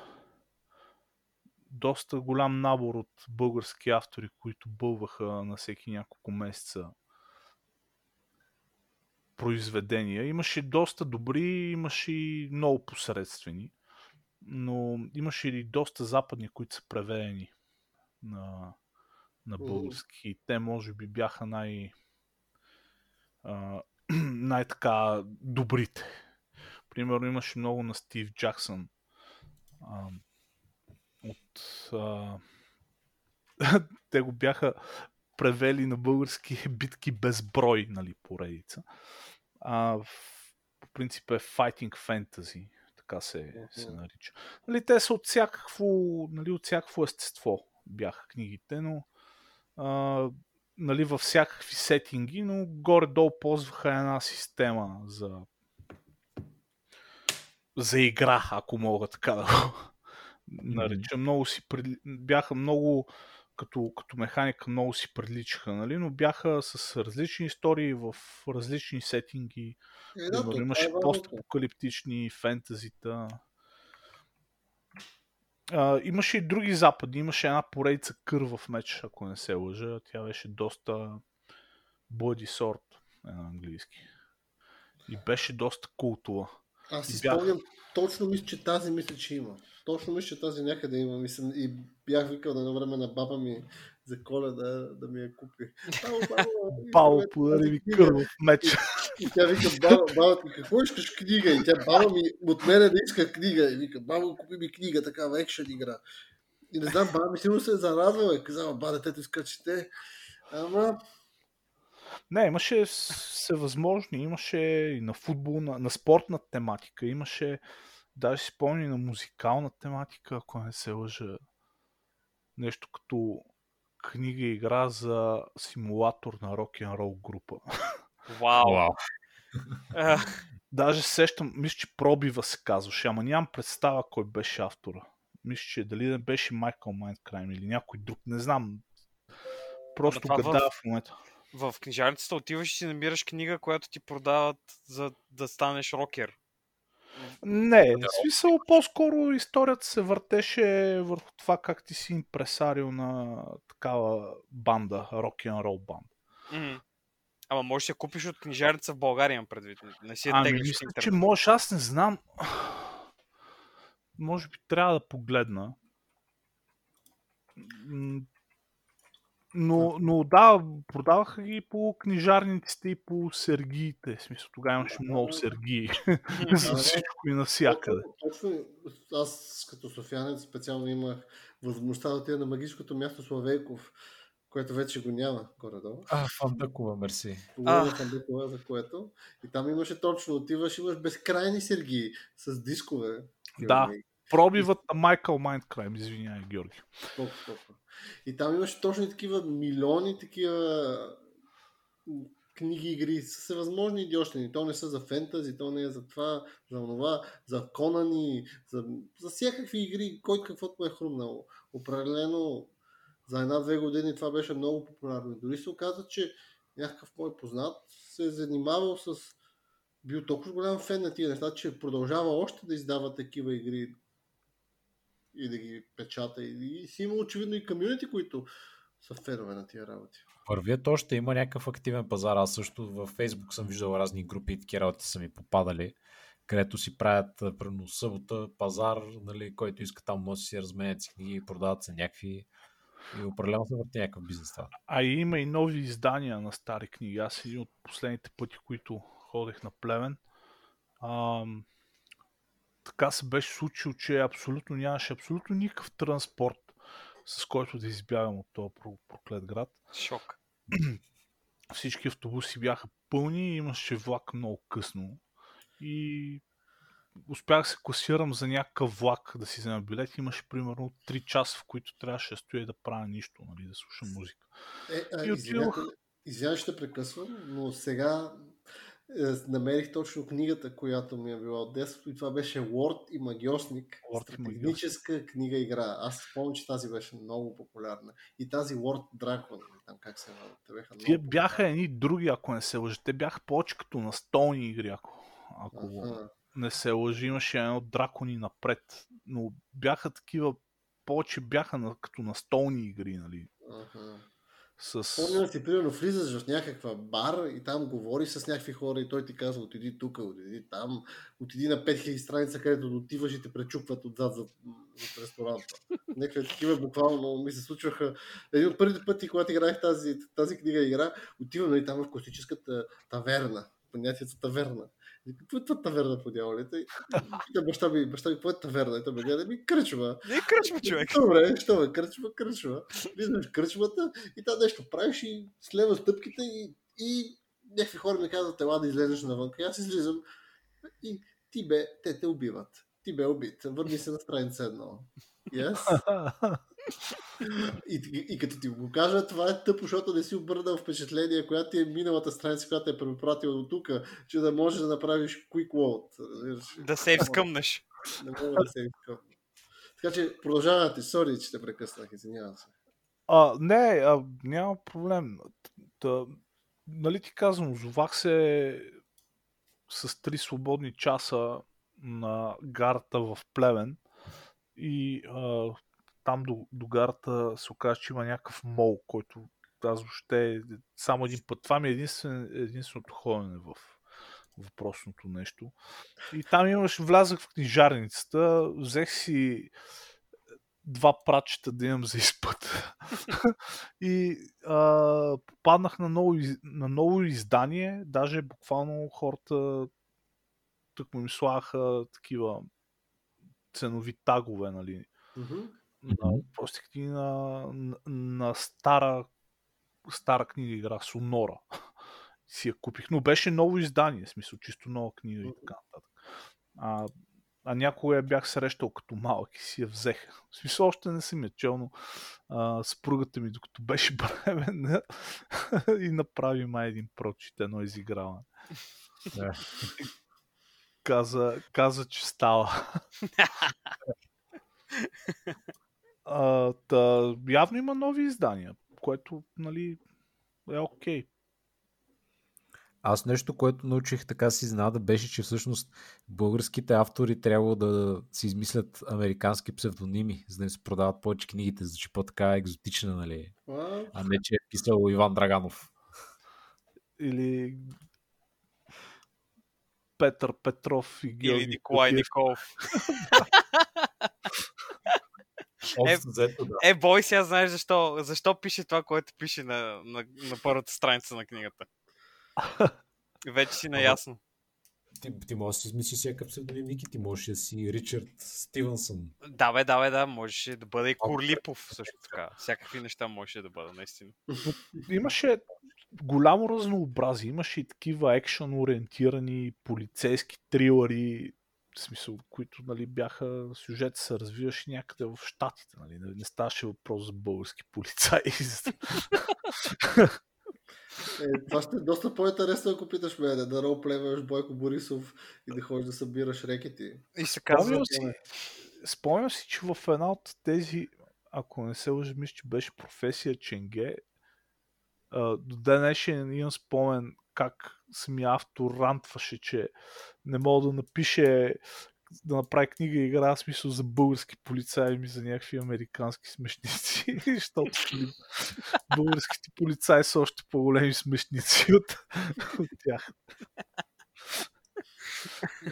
доста голям набор от български автори, които бълваха на всеки няколко месеца произведения. Имаше доста добри, имаше и много посредствени, но имаше и доста западни, които са преведени на, на български. И те може би бяха най- а, най-така добрите. Примерно имаше много на Стив Джаксън. От... А... те го бяха превели на български битки без брой, нали, поредица. А, по принцип е Fighting Fantasy, така се, се Мгм. нарича. Нали, те са от всякакво, нали, от всякакво естество бяха книгите, но а, нали, във всякакви сетинги, но горе-долу ползваха една система за за игра, ако мога така да го нареча. Много си бяха много като, като механика много си приличаха, нали? но бяха с различни истории в различни сетинги. Е, да, Примерно, имаше е постапокалиптични фентазита. А, имаше и други западни. Имаше една поредица Кървав меч, ако не се лъжа. Тя беше доста Bloody Sword е на английски. И беше доста култова. Аз си бях- спомням, точно мисля, че тази мисля, че има. Точно мисля, че тази някъде има. Мисля, и бях викал на едно време на баба ми за коледа да ми я купи. Искаме подари ми книга. Кървав меч. И тя вика, баба, баба ти, какво искаш книга? И тя баба ми от мене да иска книга. И вика, баба, купи ми книга, такава екшен игра. И не знам, баба ми сигурно се е зарадвала. И казала, ба, детето иска чете. Ама, Не, имаше всевъзможни, имаше и на футбол, на, на спортна тематика, имаше, даже си спомни на музикална тематика, ако не се лъжа, нещо като книга и игра за симулатор на рок-н-рол група. Вау. А, Даже се сещам, мисля, че пробива се казваше, ама нямам представа кой беше автора. Мисля, че дали не беше Майкъл Майнкрайм или някой друг, не знам. Просто това в- гадая в момента. В книжарницата отиваш и си намираш книга, която ти продават за да станеш рокер. Не, в смисъл по-скоро историята се въртеше върху това как ти си импресарил на такава банда, рок н рол банда. Мгм. Ама можеш да я купиш от книжарница в България, имам предвид. Не си я Ами, теглиш мисля, че можеш, аз не знам. Може би трябва да погледна. Но, но да, продаваха ги по книжарниците и по сергиите. В смисъл, тогава имаше много сергии. За всичко и навсякъде. Точно, точно аз като софиянец специално имах възможността да отида на магическото място Славейков, което вече го няма горе-долу. А, Фандъкова, мерси. А. Бикова, за което. И там имаше точно, отиваш, имаш безкрайни сергии с дискове. Да. Имаме Пробивът на Майкъл Майндкрайм, извинявай, Георги. И там имаше точно такива милиони такива книги, игри, са всевъзможни идиощини. То не са за фентази, то не е за това, за това, за Конани, за, за всякакви игри, който каквото е хрумнало. Определено за една-две години това беше много популярно. Дори се оказа, че някакъв мой познат се е занимавал с бил толкова голям фен на тия неща, че продължава още да издава такива игри и да ги печата. И, и си има очевидно и комьюнити, които са фенове на тия работи. Вървят още, има някакъв активен пазар. Аз също във Фейсбук съм виждал разни групи и такива работи са ми попадали, където си правят примерно събота, пазар, нали, който иска там може да си разменят си книги, продават се някакви и определено се върти някакъв бизнес това. А и има и нови издания на стари книги. Аз един от последните пъти, които ходех на Плевен, ам, така се беше случило, че абсолютно нямаше абсолютно никакъв транспорт, с който да избягам от този про- проклет град. Шок. Всички автобуси бяха пълни, имаше влак много късно и успях се класирам за някакъв влак да си взема билет. Имаше примерно 3 часа, в които трябваше да стоя и да правя нищо, нали, да слушам музика. Е, а, И отидох. извинявай, ще прекъсвам, но сега намерих точно книгата, която ми е била от детството и това беше Word и магиосник. Word и магиосник. Стратегическа книга игра. Аз спомням, че тази беше много популярна. И тази Word Dragon, там как се те бяха много Тия бяха едни други, ако не се лъжа. Те бяха повече като настолни игри, ако, ако не се лъжи. Имаше едно дракони напред, но бяха такива, повече бяха на, като настолни игри, нали? Аха. С... Спомням си, примерно, влизаш в някаква бар и там говори с някакви хора и той ти казва, отиди тук, отиди там, отиди на 5000 страница, където отиваш и те пречупват отзад за, за ресторанта. Някакви такива буквално ми се случваха. Един от първите пъти, когато играех тази, тази книга игра, отивам нали, там в класическата таверна. Понятието таверна. Какво е това таверна по дяволите? И Пита баща ми, баща ми, какво е таверна? И той ме гледа, ми кръчва. Не кръчва, човек. Добре, що ме кръчва, кръчва. Влизаш в кръчвата и там нещо правиш и слева стъпките и, и някакви хора ми казват, ела да излезеш навън. И аз излизам и ти бе, те те убиват. Ти бе убит. Върни се на страница едно. Yes. И, и, и, като ти го кажа, това е тъпо, защото не си обърнал впечатление, която ти е миналата страница, която е препратил до тук, че да можеш да направиш quick load. Да се изкъмнеш. Не мога да се изкъм. Така че продължавате. Сори, че те прекъснах. Извинявам се. А, не, а, няма проблем. Та, нали ти казвам, озовах се с три свободни часа на гарата в Плевен и а, там до, до гарата се оказа, че има някакъв мол, който аз въобще само един път. Това ми е единствен, единственото ходене в въпросното нещо. И там имаш, влязах в книжарницата, взех си два пратчета да имам за изпът. и а, попаднах на ново, на ново издание, даже буквално хората тук ми слагаха такива ценови тагове, нали, Мгм. На, просто книги на, на, стара, стара книга игра, Сонора. си я купих, но беше ново издание, в смисъл чисто нова книга и така нататък. А, а някога я бях срещал като малък и си я взех. В смисъл още не съм я чел, но а, съпругата ми, докато беше бременна и направи май един прочит, едно изиграване. Каза, каза, че става. А, та, явно има нови издания, което нали, е окей. аз нещо, което научих така си изненада, беше, че всъщност българските автори трябва да си измислят американски псевдоними, за да им се продават повече книгите, звучи по-така екзотична, нали? А, А не, че е писал Иван Драганов. Или Петър Петров и Георги Или Николай. Николов. Общо взето, да. Е, бой сега знаеш защо, защо пише това, което пише на, на, на първата страница на книгата. Вече си наясно. Ти, ти можеш да си измислиш всякакъв псевдоним, Ники, ти можеш да си Ричард Стивенсън. Да, бе, да, бе, да, можеше да бъде и Корлипов също така. Всякакви неща можеше да бъде, наистина. Имаше голямо разнообразие. Имаше и такива екшън ориентирани полицейски трилъри, в смисъл, които нали, бяха сюжет се развиваше някъде в Штатите. Нали. Не, ставаше въпрос за български полицаи. Е, това ще е доста по-интересно, ако питаш мен, да ролплеваш Бойко Борисов и да ходиш да събираш рекети. И се казва, Спомням си, спомням си, че в една от тези, ако не се лъжа, мисля, че беше професия Ченге, до ден днешен имам спомен как самия автор рантваше, че не мога да напише да направи книга и игра, смисъл за български полицаи ми за някакви американски смешници, защото българските полицаи са още по-големи смешници от, от тях.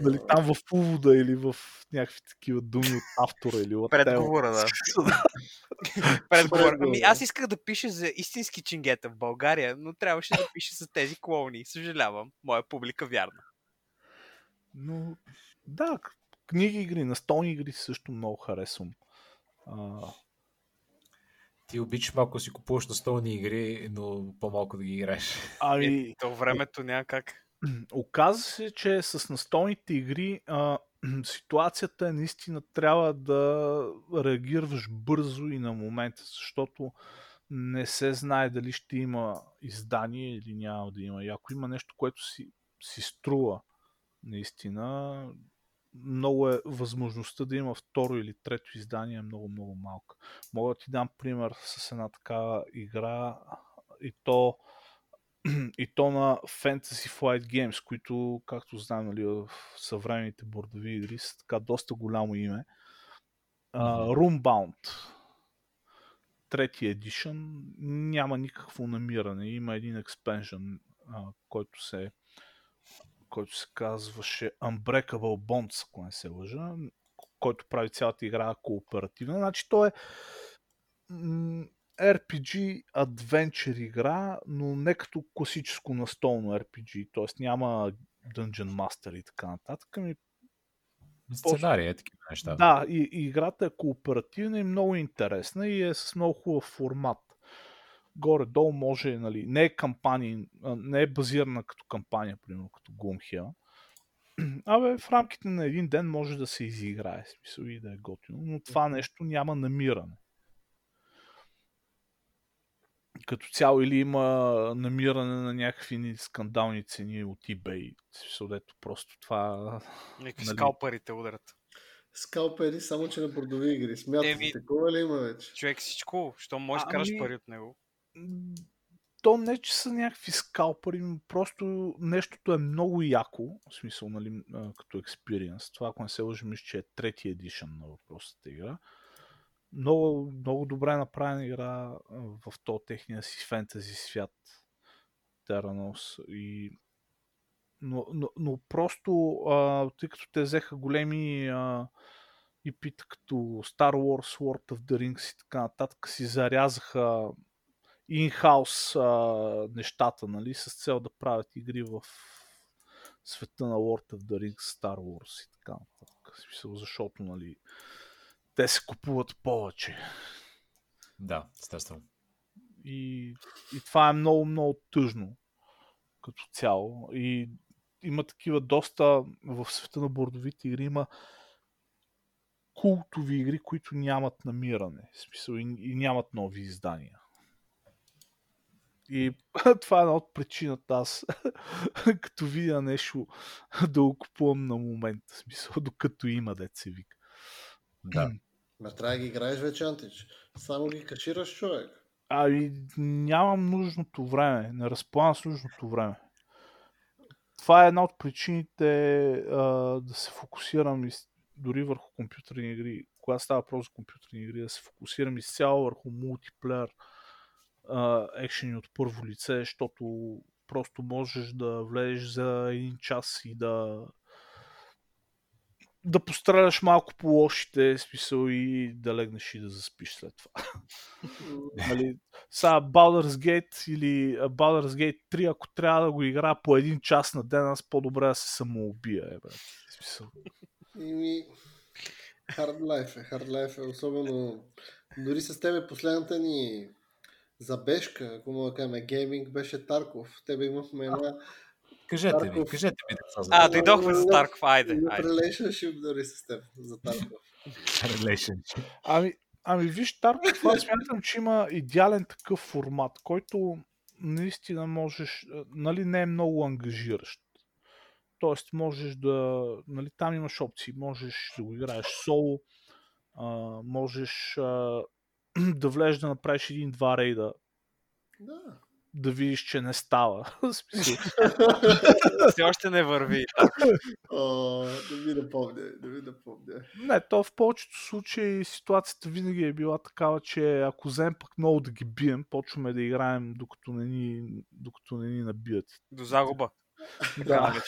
Нали, там в увода или в някакви такива думи от автора или от Предговора, да. Предговор. Ами аз исках да пиша за истински чингета в България, но трябваше да пише за тези клоуни. Съжалявам, моя публика вярна. Но да, книги игри, настолни игри също много харесвам. А, Ти обичаш малко си купуваш настолни игри, но по-малко да ги играеш. ами, Е, то времето няма как. оказа се, че с настолните игри а, ситуацията е наистина трябва да реагираш бързо и на момента, защото не се знае дали ще има издание или няма да има. И ако има нещо, което си, си струва наистина, много е възможността да има второ или трето издание е много, много малка. Мога да ти дам пример с една такава игра и то и то на Fantasy Flight Games, които, както знаем, нали, в съвременните бордови игри са така доста голямо име. Uh, Roombound, трети едишън, няма никакво намиране. Има един експенжен, uh, който се който се казваше Unbreakable Bonds, ако не се лъжа, който прави цялата игра кооперативна. Значи то е RPG адвенчър игра, но не като класическо настолно RPG, т.е. няма Dungeon Master и така нататък. Ами, Сценария е такива неща. да, и, и играта е кооперативна и много интересна и е с много хубав формат. Горе-долу може, нали, не е кампания, не е базирана като кампания, примерно като Gloomhaven. Абе, в рамките на един ден може да се изиграе, смисъл и да е готино, но това нещо няма намиране. Като цяло или има намиране на някакви ни скандални цени от eBay, в смисъл, дето просто това Някакви Нали? скалпарите ударят. Скалпери, само че на бордови игри. Смятате, Еми- такова ли има вече? Човек всичко, що можеш да караш Ами- пари от него. То не, че са някакви скалпари, но просто нещото е много яко, в смисъл, нали, като експириенс. Това, ако не се лъжа, мисля, че е трети едишън на въпросната игра. Много, много добре направена игра в то техния си фентези свят. Terranos и но, но, но просто, а, тъй като те взеха големи а, IP-та като Star Wars, World of the Rings и така нататък, си зарязаха инхаус нещата, нали, с цел да правят игри в света на World of the Rings, Star Wars и така нататък. Защото, нали, те се купуват повече. Да, естествено. И, и това е много, много тъжно като цяло. И има такива доста в света на бордовите игри има култови игри, които нямат намиране. В смисъл и, и нямат нови издания. И това е една от причината аз, като видя нещо, да го купувам на момента. В смисъл, докато има деца вика. Да. Ма трябва да ги играеш вече, Антич. Само ги кашираш човек. Ами, нямам нужното време. Не разполагам с нужното време. това е една от причините а, да се фокусирам из, дори върху компютърни игри, когато става въпрос за компютърни игри, да се фокусирам изцяло върху мултиплеер екшени от първо лице, защото просто можеш да влезеш за един час и да да постраляш малко по лошите, смисъл и да легнеш и да заспиш след това. нали, сега Baldur's Gate или Baldur's Gate 3, ако трябва да го игра по един час на ден, аз по-добре да се самоубия. Е, брат. Смисъл. Ими, Hard Life е, Hard Life е, особено дори с тебе последната ни забежка, ако мога да кажем, гейминг беше Тарков. Тебе имахме една Кажете ми, кажете ми за А, дойдохме за Тарков, айде. айде. Relationship дори с теб, за Тарков. Relationship. Ами, ами виж, Тарков, аз смятам, че има идеален такъв формат, който наистина можеш, нали, не е много ангажиращ. Тоест, можеш да, нали, там имаш опции, можеш да го играеш соло, а, можеш а, да влезеш да направиш един-два рейда, Да. Да видиш, че не става. Все още не върви. О, да ми напомня, да ми напомня. Не, то в повечето случаи ситуацията винаги е била такава, че ако вземем пък много да ги бием, почваме да играем докато не ни, докато не ни набият. До загуба. Да.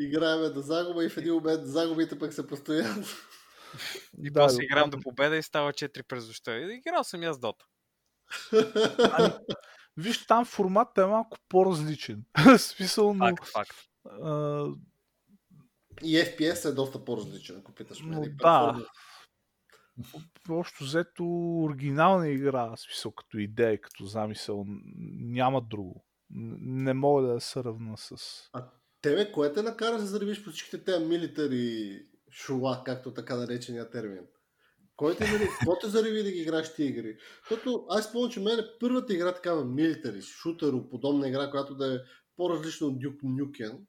Играеме до загуба и в един момент загубите пък се постоянно. И да, после играм до победа и става 4 през нощта. И Играл съм и аз Дота. Ами, виж, там форматът е малко по-различен. Смисъл, но... Факт, факт. А, И FPS е доста по-различен, ако питаш Но мен. И да. перформанс. общо взето оригинална игра, смисъл като идея, като замисъл, няма друго. Не мога да я се равна с... А тебе, кое те накара да се заребиш по всичките тези милитари шула, както така наречения термин? Кой те зареви? Какво те зареви да ги играш ти игри? Защото аз спомням, че мене първата игра такава милитари, шутеро, подобна игра, която да е по-различна от Duke Nukem,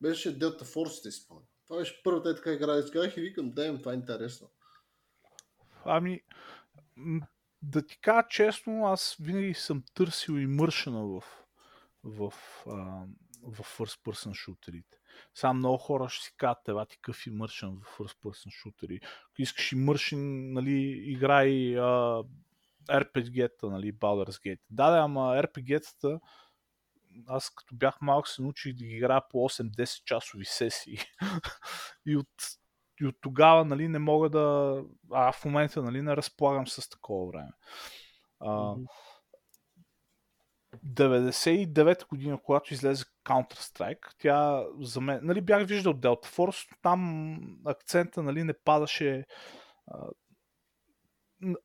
беше Delta Force, те си спомням. Това беше първата е така игра, и си казах и викам, да, това е интересно. Ами, да ти кажа честно, аз винаги съм търсил и мършена в, в, а, в first person шутерите. Сега много хора ще си кажат, ева ти какъв и мършен в first person шутери. Ако искаш и мършен, нали, играй а, RPG-та, нали, Baldur's Gate. Да, да, ама RPG-тата аз като бях малък се научих да ги играя по 8-10 часови сесии. и от и от тогава нали, не мога да. А в момента нали, не разполагам с такова време. А, 99-та година, когато излезе Counter-Strike, тя за мен, нали бях виждал Delta Force, там акцента нали, не падаше а,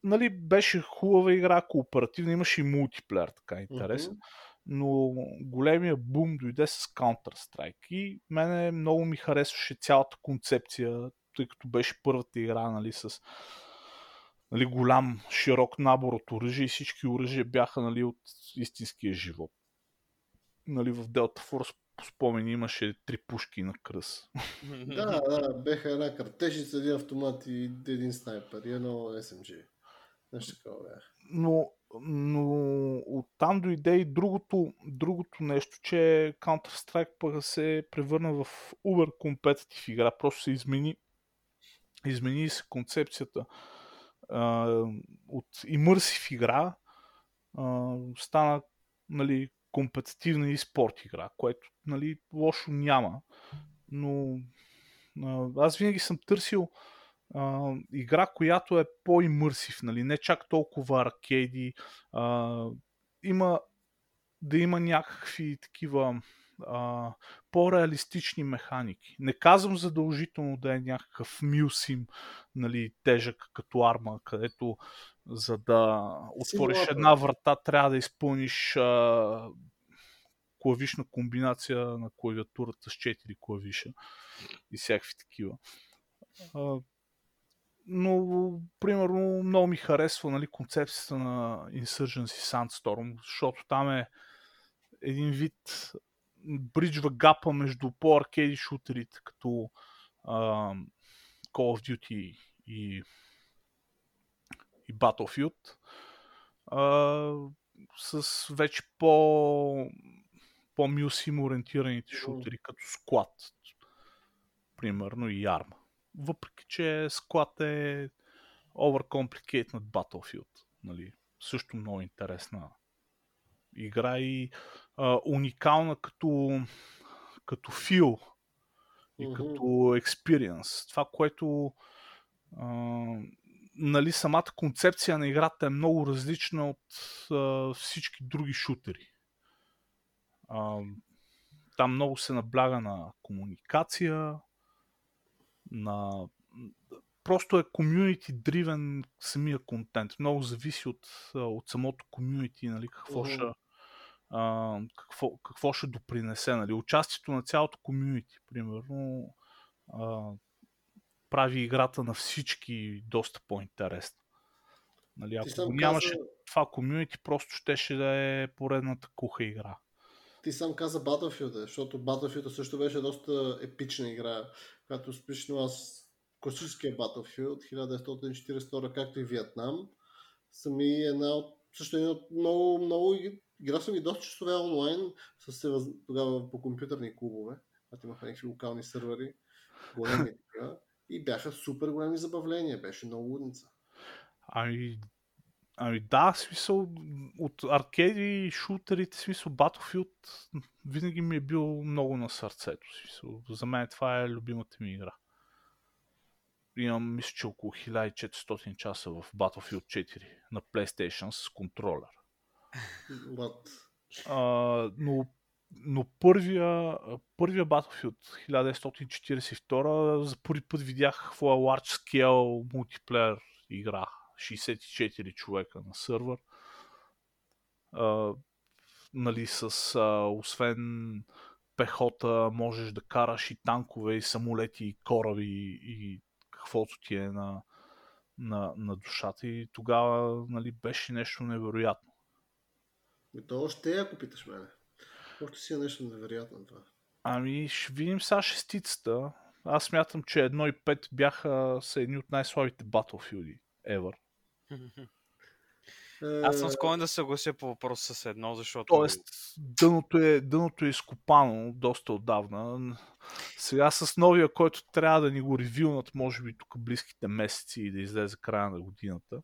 нали, беше хубава игра, кооперативна, имаше и мултиплеер, така интересен. Но големия бум дойде с Counter-Strike и мене много ми харесваше цялата концепция, тъй като беше първата игра нали, с нали, голям, широк набор от оръжия и всички оръжия бяха нали, от истинския живот. Нали, в Delta Force по спомени имаше три пушки на кръс. Да, да, беха една картежница, един автомат и един снайпер и едно SMG. Нещо такова бях. но, но оттам дойде и другото, другото нещо, че Counter-Strike пък се превърна в Uber компетитив игра. Просто се измени, измени се концепцията от имърсив игра а, стана нали, компетитивна и спорт игра, което нали, лошо няма. Но а, аз винаги съм търсил а, игра, която е по-имърсив, нали? не чак толкова аркейди. А, има да има някакви такива а, по-реалистични механики. Не казвам задължително да е някакъв мюсим, нали, тежък като арма, където за да отвориш Симулатор. една врата трябва да изпълниш а, клавишна комбинация на клавиатурата с 4 клавиша и всякакви такива. А, но, примерно, много ми харесва нали, концепцията на Insurgency Sandstorm, защото там е един вид бриджва гапа между по-аркейди шутерите, като а, Call of Duty и, и Battlefield, а, с вече по по-мюсим ориентираните шутери, като Squad, примерно и Arma. Въпреки, че Squad е overcomplicated Battlefield. Нали? Също много интересна игра и а, уникална като, като фил и Мгм. като experience. Това, което а, нали, самата концепция на играта е много различна от а, всички други шутери. А, там много се набляга на комуникация, на просто е community driven самия контент. Много зависи от, от самото community, нали, какво, Мгм. ще, а, какво, какво ще допринесе. Нали. Участието на цялото community, примерно, а, прави играта на всички доста по-интересна. Нали, ако го нямаше каза, това комюнити, просто щеше да е поредната куха игра. ти сам каза Battlefield, защото Battlefield също беше доста епична игра, която спешно аз класическия Battlefield 1942, както и Виетнам, сами една от, също една от много, много иг- игра съм и доста часове онлайн, с въз... тогава по компютърни клубове, когато имаха някакви локални сървъри, големи такива, и бяха супер големи забавления, беше много лудница. Ами, ами да, смисъл от аркеди шутерите, смисъл Battlefield винаги ми е бил много на сърцето. Смисъл, за мен това е любимата ми игра. Имам, мисля, че около 1400 часа в Battlefield 4 на PlayStation с контролер. What? А, но, но първия, първия Battlefield 1942 за първи път видях какво е large scale мултиплеер игра. 64 човека на сървър. А, нали, с а, освен пехота можеш да караш и танкове, и самолети, и кораби, и каквото ти е на, на, на душата. И тогава нали, беше нещо невероятно. И то още е, ако питаш мене. Още си е нещо невероятно това. Ами, ще видим сега шестицата. Аз смятам, че 1 и 5 бяха са едни от най-слабите Battlefield ever. Аз съм Е, склонен да се съглася по въпроса с едно, защото... Тоест, дъното е, дъното е изкопано доста отдавна. Сега с новия, който трябва да ни го ревюнат, може би тук близките месеци и да излезе края на годината,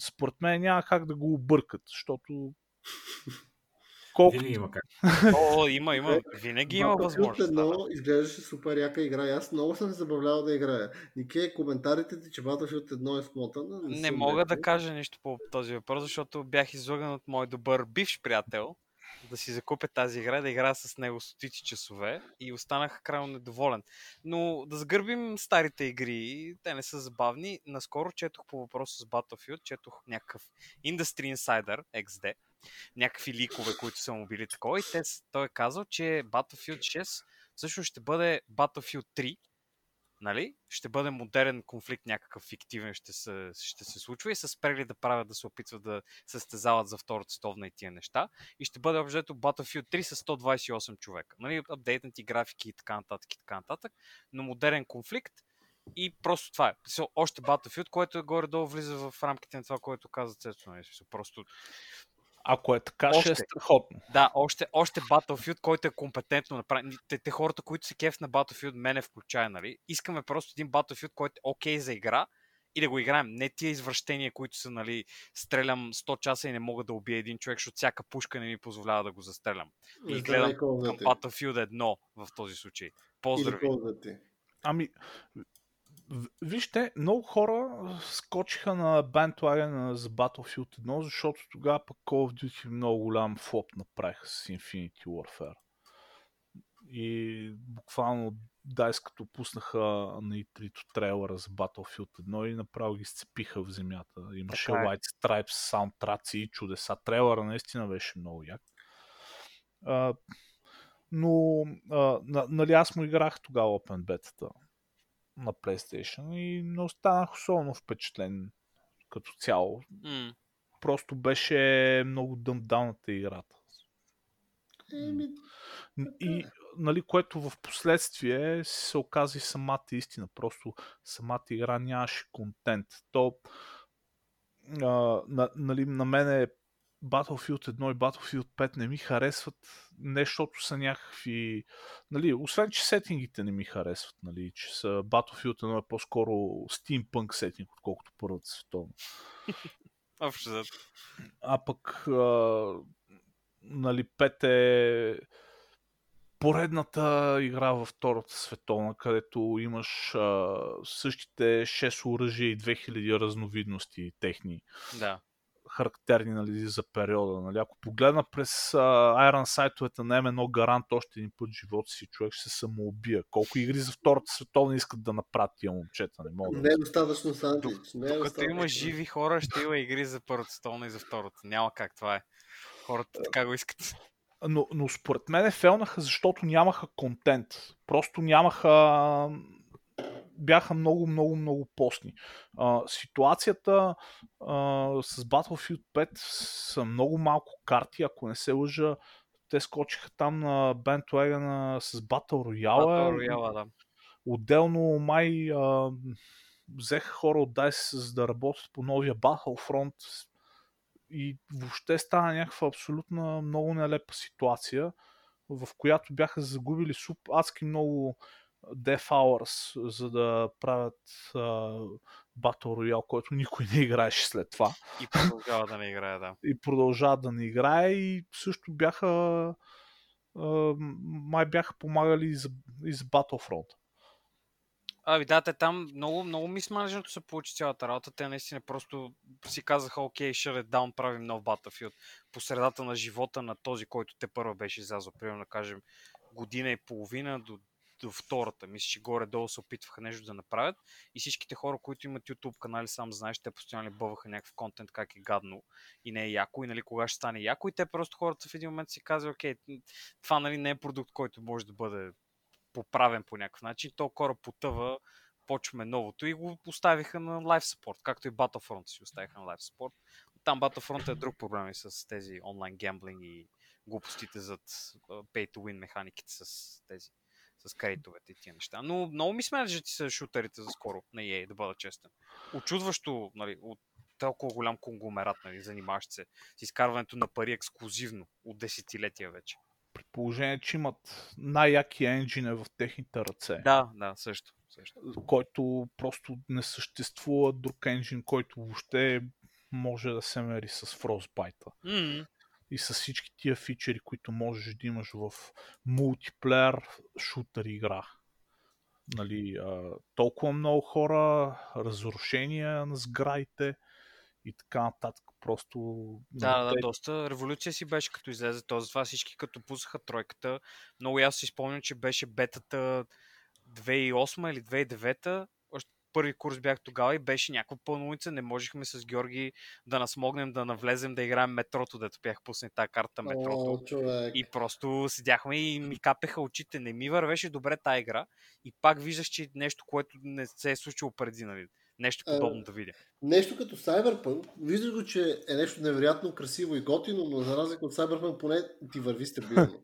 според мен няма как да го объркат, защото колкото Винаги има как. О, има, има. Винаги има възможност. 1 изглеждаше супер яка игра и аз много съм се забавлявал да играя. Нике, коментарите ти, че Battlefield 1 е смотана. Не са мога да кажа нищо по този въпрос, защото бях излъган от мой добър бивш приятел да си закупя тази игра, да играя с него стотици часове и останах крайно недоволен. Но да сгърбим старите игри, те не са забавни. Наскоро четох по въпроса с Battlefield, четох някакъв Industry Insider XD, някакви ликове, които са му били такова и те, той е казал, че Battlefield 6 всъщност ще бъде Battlefield 3, нали? Ще бъде модерен конфликт, някакъв фиктивен ще се, ще се случва и са спрели да правят да се опитват да състезават за Втората световна и тия неща. И ще бъде обжето Battlefield 3 с 128 човека. Нали? Апдейтнати графики и така нататък и така нататък. Но модерен конфликт и просто това е. Още Battlefield, което е горе-долу влиза в рамките на това, което каза Цецо. нали? Просто ако е така, ще е Още. страхотно. да, още, още Battlefield, който е компетентно направен. Те, те хората, които се кеф на Battlefield, мене включая, нали? Искаме просто един Battlefield, който е окей за игра и да го играем. Не тия извращения, които са, нали, стрелям 100 часа и не мога да убия един човек, защото всяка пушка не ми позволява да го застрелям. И знам гледам към. Battlefield 1 в този случай. Поздрави! Ами, вижте, много хора скочиха на bandwagon за Battlefield 1, защото тогава пък Call of Duty много голям флоп направиха с Infinity Warfare. И буквално DICE като пуснаха на E3 трейлера за Battlefield 1 и направо ги сцепиха в земята. Имаше Така е. White Stripes, саундтраци и чудеса. Трейлера наистина беше много як. А, но, а, на, нали аз му играх тогава Open Beta на PlayStation и не останах особено впечатлен като цяло. М, Просто беше много дъмдауната играта. И, нали, което в последствие се оказа и самата истина. Просто самата игра нямаше контент. То, а, на, нали, на мен е Battlefield 1 и Battlefield 5 не ми харесват не защото са някакви... Нали, освен, че сетингите не ми харесват, нали, че са Battlefield 1 е по-скоро steampunk сетинг, отколкото първата световна. Общо за А пък а, нали, 5 е поредната игра във Втората световна, където имаш а, същите 6 оръжия и 2000 разновидности техни, Да. Характерни нали, за периода. Нали. Ако погледна през а, Iron сайтовете на M1 Гарант още един път в живота си, човек ще се самоубия. Колко игри за Втората световна искат да направят тия момчета, не мога. да Не е достатъчно Сандвич. Не е Като достатъчно. има живи хора, ще има игри за първата столна и за втората. Няма как това е. Хората така го искат. но, но според мен фелнаха, защото нямаха контент. Просто нямаха. Бяха много, много, много постни. А, ситуацията а, с Battlefield 5 са много малко карти, ако не се лъжа. Те скочиха там на бендвегана с Battle Royale. Battle Royale, да. Отделно май а, взеха хора от DICE за да работят по новия Battlefront и въобще стана някаква абсолютно много нелепа ситуация, в която бяха загубили суп, адски много Death Hours, за да правят а, Battle Royale, който никой не играеше след това. И продължава да не играе, да. И продължават да не играе и също бяха а, май бяха помагали и за, и за Battlefront. Ами да, те там много, много мисманежното се получи цялата работа. Те наистина просто си казаха, окей, shut it down, правим нов Battlefield. По средата на живота на този, който те първа беше излязъл, примерно да кажем, година и половина до, до втората. Мисля, че горе-долу се опитваха нещо да направят. И всичките хора, които имат YouTube канали, сам знаеш, те постоянно бъваха някакъв контент, как е гадно и не е яко, и нали, кога ще стане яко. И те просто хората в един момент си казват, окей, това нали, не е продукт, който може да бъде поправен по някакъв начин. То кора потъва, почваме новото и го поставиха на Live Support, както и Battlefront си оставиха на Live Support. Там Battlefront е друг проблем и с тези онлайн гемблинг и глупостите зад pay to win механиките с тези с кредитовете и тия неща. Но много ми смятат, ти са шутерите за скоро на EA, да бъда честен. Очудващо, нали, от толкова голям конгломерат, нали, занимаващ се с изкарването на пари ексклюзивно от десетилетия вече. При положение, че имат най-яки енджине в техните ръце. Да, да, също. също. който просто не съществува друг енджин, който въобще може да се мери с Frostbite. м И с всички тия фичери, които можеш да имаш в мултиплеер шутър игра. Нали, а, толкова много хора, разрушения на сградите и така нататък. Просто... Да, нали, да, те- доста революция си беше като излезе то. Затова всички като пуснаха тройката. Много ясно си спомням, че беше бетата 2008 или 2009. Първи курс бях тогава и беше някаква пълна улица. Не можехме с Георги да насмогнем да навлезем да играем метрото, дето бях пуснали тази карта метрото. О, човек. И просто седяхме и ми капеха очите. Не ми вървеше добре тази игра. И пак виждаш, че нещо, което не се е случило преди, нали? Нещо А, подобно да видя. Нещо като Cyberpunk, виждаш го, че е нещо невероятно красиво и готино, но за разлика от Cyberpunk поне ти върви стабилно.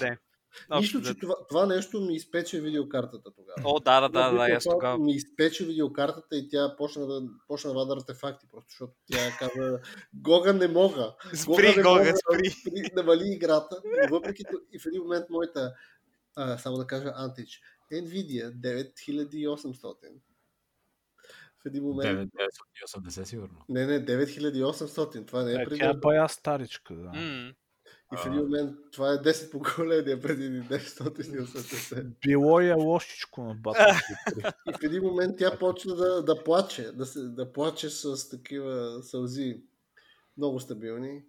Де. Нищо, че това, това нещо ми изпече видеокартата тогава. О, да, да, да, да, Въпреки аз тогава. Ми изпече видеокартата и тя почна да, почна да вада артефакти, просто защото тя каза Гога не мога. Спри, не Гога, мога, спри. спри, Намали играта. Но въпреки и в един момент моята, а, само да кажа Антич, Nvidia 9800. В един момент... 980 сигурно. Не, не, 9800. Това не е Е, преди. тя е бая старичка, да. М, И в един момент това е 10 поколения преди 980. Било е лошичко на 3. И в един момент тя почна да, да плаче, да, се, да плаче с такива сълзи много стабилни.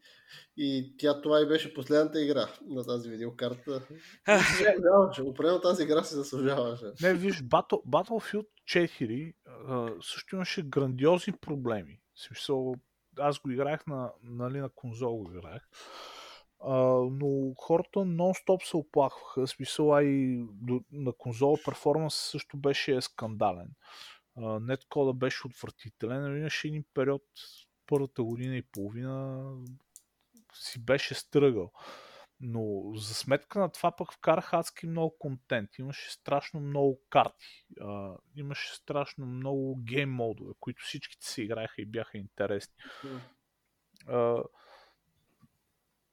И тя това и беше последната игра на тази видеокарта. Определено тази игра се заслужаваше. Не, виж, Battle, Battlefield 4 а, също имаше грандиозни проблеми. Смисъл, аз го играх на, нали, на конзол го играх. А, но хората нон-стоп се оплакваха. В Смисъл, а и на конзола перформанс също беше скандален. Неткода беше отвратителен. но Имаше един период, първата година и половина си беше стръгал. Но за сметка на това пък вкарах адски много контент. Имаше страшно много карти. А, имаше страшно много гейм модове, които всичките си играеха и бяха интересни. А,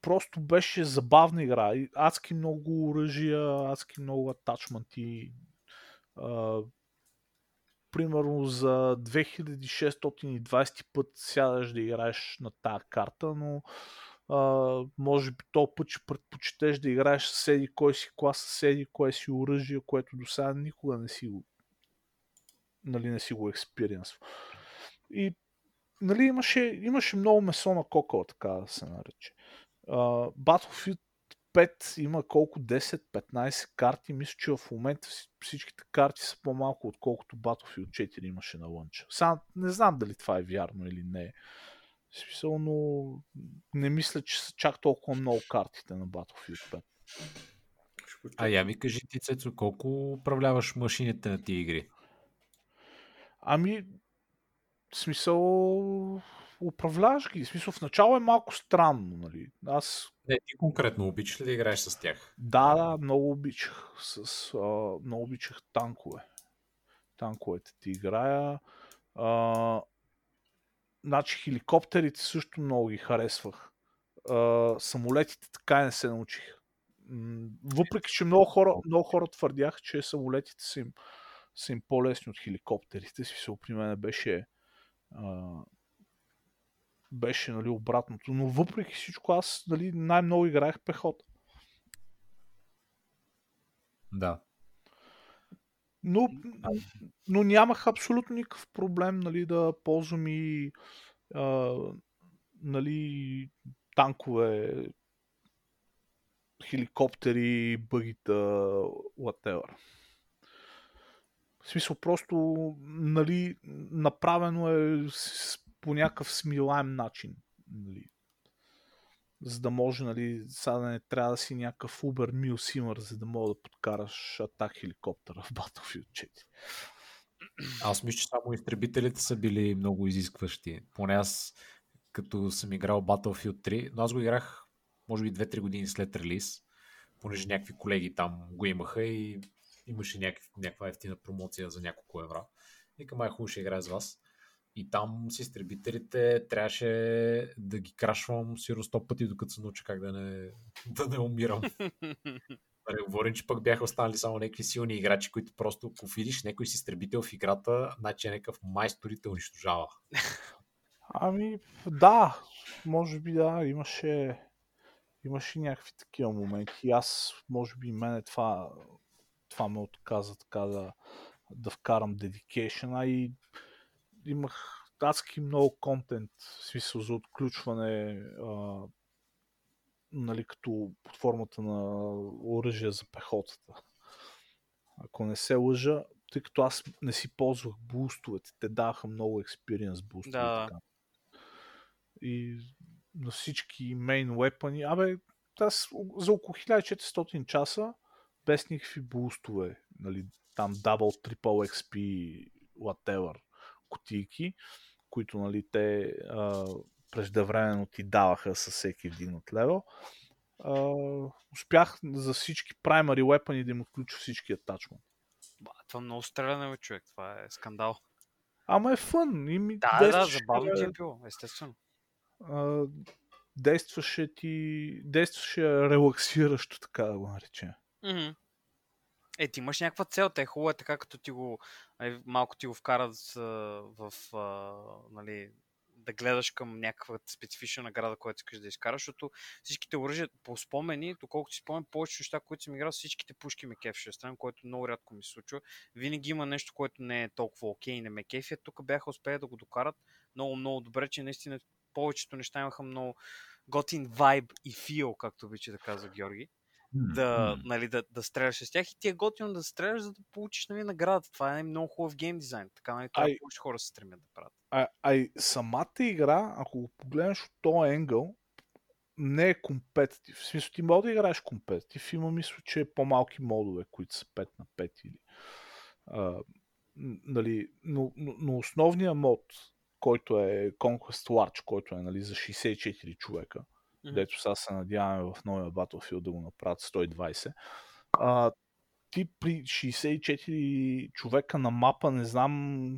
просто беше забавна игра. Адски много оръжия, адски много атачманти. Примерно за 2620 път сядаш да играеш на тази карта, но а, може би то път ще предпочетеш да играеш с седи кой си клас, с седи кое си оръжие, което до сега никога не си го нали, не си го експириенс. И нали, имаше, имаше много месо на кокала, така да се нарече. Uh, Battlefield 5 има колко 10-15 карти. Мисля, че в момента всичките карти са по-малко, отколкото Battlefield 4 имаше на лънча. Сега не знам дали това е вярно или не. В смисъл, но не мисля, че са чак толкова много картите на Battlefield 5. А я ми кажи ти, Цецо, колко управляваш машините на тия игри? Ами, в смисъл, управляваш ги. В смисъл, в начало е малко странно, нали? Аз... Не, ти конкретно обичаш ли да играеш с тях? Да, да, много обичах. С, а, много обичах танкове. Танковете ти играя. А, значи хеликоптерите също много ги харесвах. А, самолетите така не се научих. Въпреки, че много хора, много хора твърдяха, че самолетите са им, са им по-лесни от хеликоптерите. Си при мен беше а, беше нали, обратното. Но въпреки всичко аз нали, най-много играех пехота. Да. Но, но нямах абсолютно никакъв проблем нали, да ползвам и а, нали, танкове, хеликоптери, бъгита, whatever. В смисъл, просто нали, направено е с, по някакъв смилаем начин. Нали. За да може, нали, сега да не трябва да си някакъв Uber Милсимър, за да мога да подкараш атак хеликоптера в Battlefield 4. Аз мисля, че само изтребителите са били много изискващи. Поне аз, като съм играл Battlefield 3, но аз го играх, може би 2-3 години след релиз, понеже някакви колеги там го имаха и имаше някакъв, някаква ефтина промоция за няколко евра. Вика, май хубаво ще играя с вас. И там с изтребителите трябваше да ги крашвам сигурно 100 пъти, докато се науча как да не, да не умирам. Не говорим, че пък бяха останали само някакви силни играчи, които просто, ако видиш някой си изтребител в играта, значи е някакъв майстор и те унищожава. Ами, да, може би да, имаше, имаше някакви такива моменти. Аз, може би, мене това това ме отказа така да, да вкарам dedication, а и имах адски много контент, в смисъл за отключване, а, нали, като под формата на оръжие за пехотата. Ако не се лъжа, тъй като аз не си ползвах бустовете, те даваха много експириенс бустове. Да. Така. И на всички main weapon, абе, аз за около 1400 часа без никакви бустове, нали, там Double, Triple XP, whatever, кутийки, които нали, те а, преждевременно ти даваха със всеки един от левел. А, успях за всички primary weapon да им отключа всички атачмент. Това много стреляне, човек. Това е скандал. Ама е фън. И ми да, да, забавно ти е било, естествено. А, действаше ти, действаше релаксиращо, така да го наречем. Mm-hmm. Е, ти имаш някаква цел, те е хубаво е така, като ти го, нали, малко ти го вкарат в, а, нали, да гледаш към някаква специфична награда, която искаш да изкараш, защото всичките оръжия по спомени, доколкото си спомням, повечето неща, които съм играл, всичките пушки ме кефеше страна, което много рядко ми се случва. Винаги има нещо, което не е толкова окей и не ме кефи. Тук бяха успели да го докарат много, много добре, че наистина повечето неща имаха много готин вайб и фил, както обича да казва Георги да, mm. нали, да, да стреляш с тях и ти е готино да стреляш, за да получиш нали, наградата. Това е много хубав гейм дизайн. Така нали, това повече хора се стремят да правят. А, ай, самата игра, ако го погледнеш от този ангъл, не е компетитив. В смисъл, ти мога да играеш компетитив. Има мисля, че е по-малки модове, които са 5 на 5 или... А, нали, но, но, но основният мод, който е Conquest Large, който е нали, за 64 човека, mm-hmm. дето сега се надяваме в новия Battlefield да го направят 120. А, ти при 64 човека на мапа, не знам,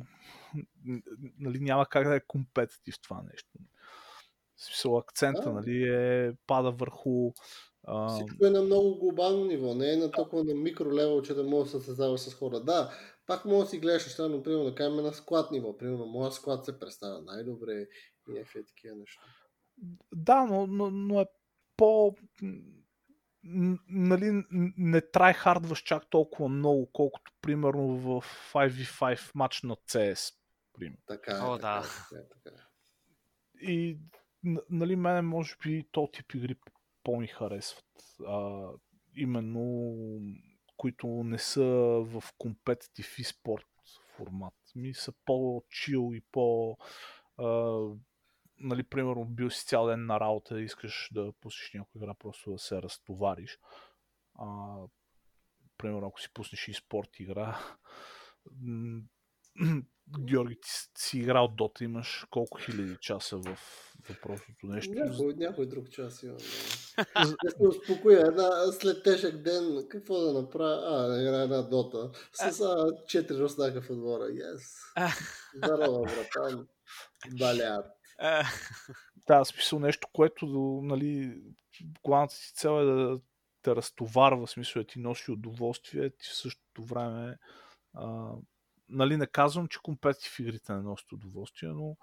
нали, няма как да е компетитив това нещо. В смисъл акцента, Да. нали, е, пада върху а, Всичко е на много глобално ниво, не е на толкова на микро левел, че да можеш да се създаваш с хора. Да, пак може да си гледаш неща, но примерно да кажем на склад ниво. Примерно, моят склад се представя най-добре и някакви такива неща. Да, но, но, но е по... Нали, не трайхардваш чак толкова много, колкото примерно в 5v5 матч на CS. Пример. Така е, О, така, да. е, така, е, така. И нали, мене може би то тип игри по-ми харесват. А, именно които не са в компетитив и спорт формат. Ми са по-чил и по... А, нали, примерно, бил си цял ден на работа и искаш да пуснеш някоя игра, просто да се разтовариш. А, примерно, ако си пуснеш и спорт игра, Георги, ти си- играл Дота, имаш колко хиляди часа в въпросното нещо. Някой, някой друг час имам. Да. Се успокоя. Една, след тежък ден, какво да направя? А, да играя една дота. С а, четири руснака в отбора. Yes. Здорово, братан. Балят. А, Да, смисъл нещо, което нали, главната си цел е да те разтоварва, в смисъл да ти носи удоволствие, ти в същото време а, нали, не казвам, че компетитив игрите не носят удоволствие, но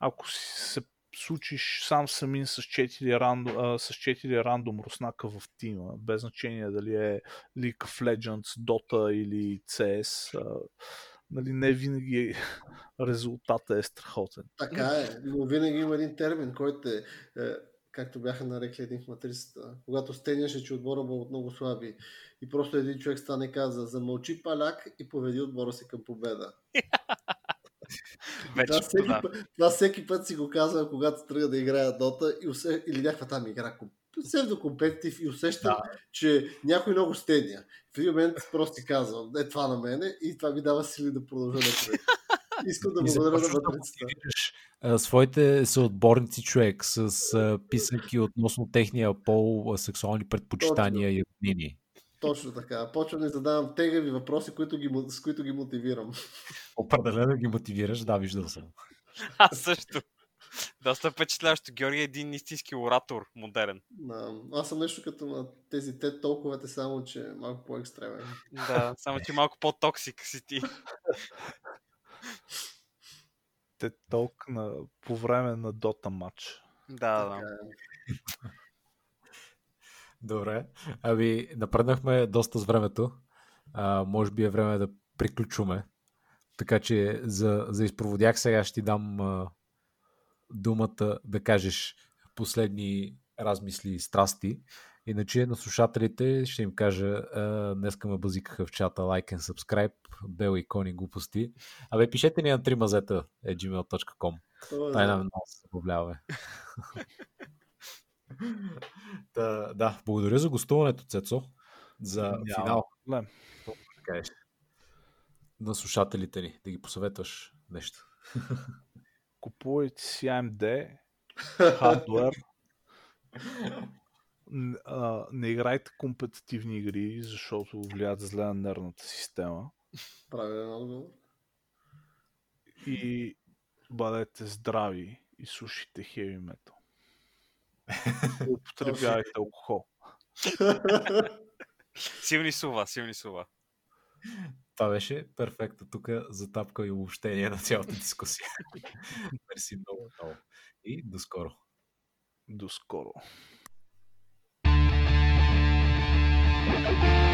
ако се случиш сам самин с 4, рандом, а, с 4 рандом руснака в тима, без значение дали е League of Legends, Dota или CS, а, нали, не винаги резултата е страхотен. Така е, но винаги има един термин, който е, е както бяха нарекли един в матрицата, когато стеняше, че отбора му от много слаби и просто един човек стане и каза, замълчи паляк и поведи отбора си към победа. вече, Това всеки, да. път, това всеки път си го казвам, когато тръгна да играя Дота и усе, или някаква там игра, псевдо компетитив и усещам, Да. че някой много стеня. В един момент просто си казвам, е това на мене и това ми дава сили да продължа напред. Искам да благодаря на да матрицата. мотивираш а, своите съотборници човек с а, писъки относно техния пол, сексуални предпочитания и роднини. Точно така. Почвам да задавам тегави въпроси, които ги, с които ги мотивирам. Определено ги мотивираш, да, виждал съм. Аз също. Доста впечатляващо. Георги е един истински оратор, модерен. А, Аз съм нещо като на тези те толковете, само че малко по-екстремен. Да, само че малко по-токсик си ти. Те толкова на, по време на Дота матч. Да, Така да. е. Добре. Ами, напреднахме доста с времето. А, може би е време да приключваме. Така че за, за изпроводях сега ще ти дам а, думата да кажеш последни размисли и страсти. Иначе на слушателите ще им кажа, а, днеска ме базикаха в чата, лайк and subscribe, бел икони глупости. Абе, пишете ни на 3 мазета е gmail.com. Тай нам много се забавляваме. да, да, благодаря за гостуването, Цецо. За финал. да кажеш. На слушателите ни, да ги посъветваш нещо. Купувайте си AMD, хардвер. Не играйте компетитивни игри, защото влияят зле на нервната система. Правилен отговор. И бъдете здрави и слушайте хеви метал. Употребявайте алкохол. Силни сува, силни сува. Това беше перфектно тук за тапка и обобщение на цялата дискусия. Мерси много, много. И до скоро. До скоро. Thank you.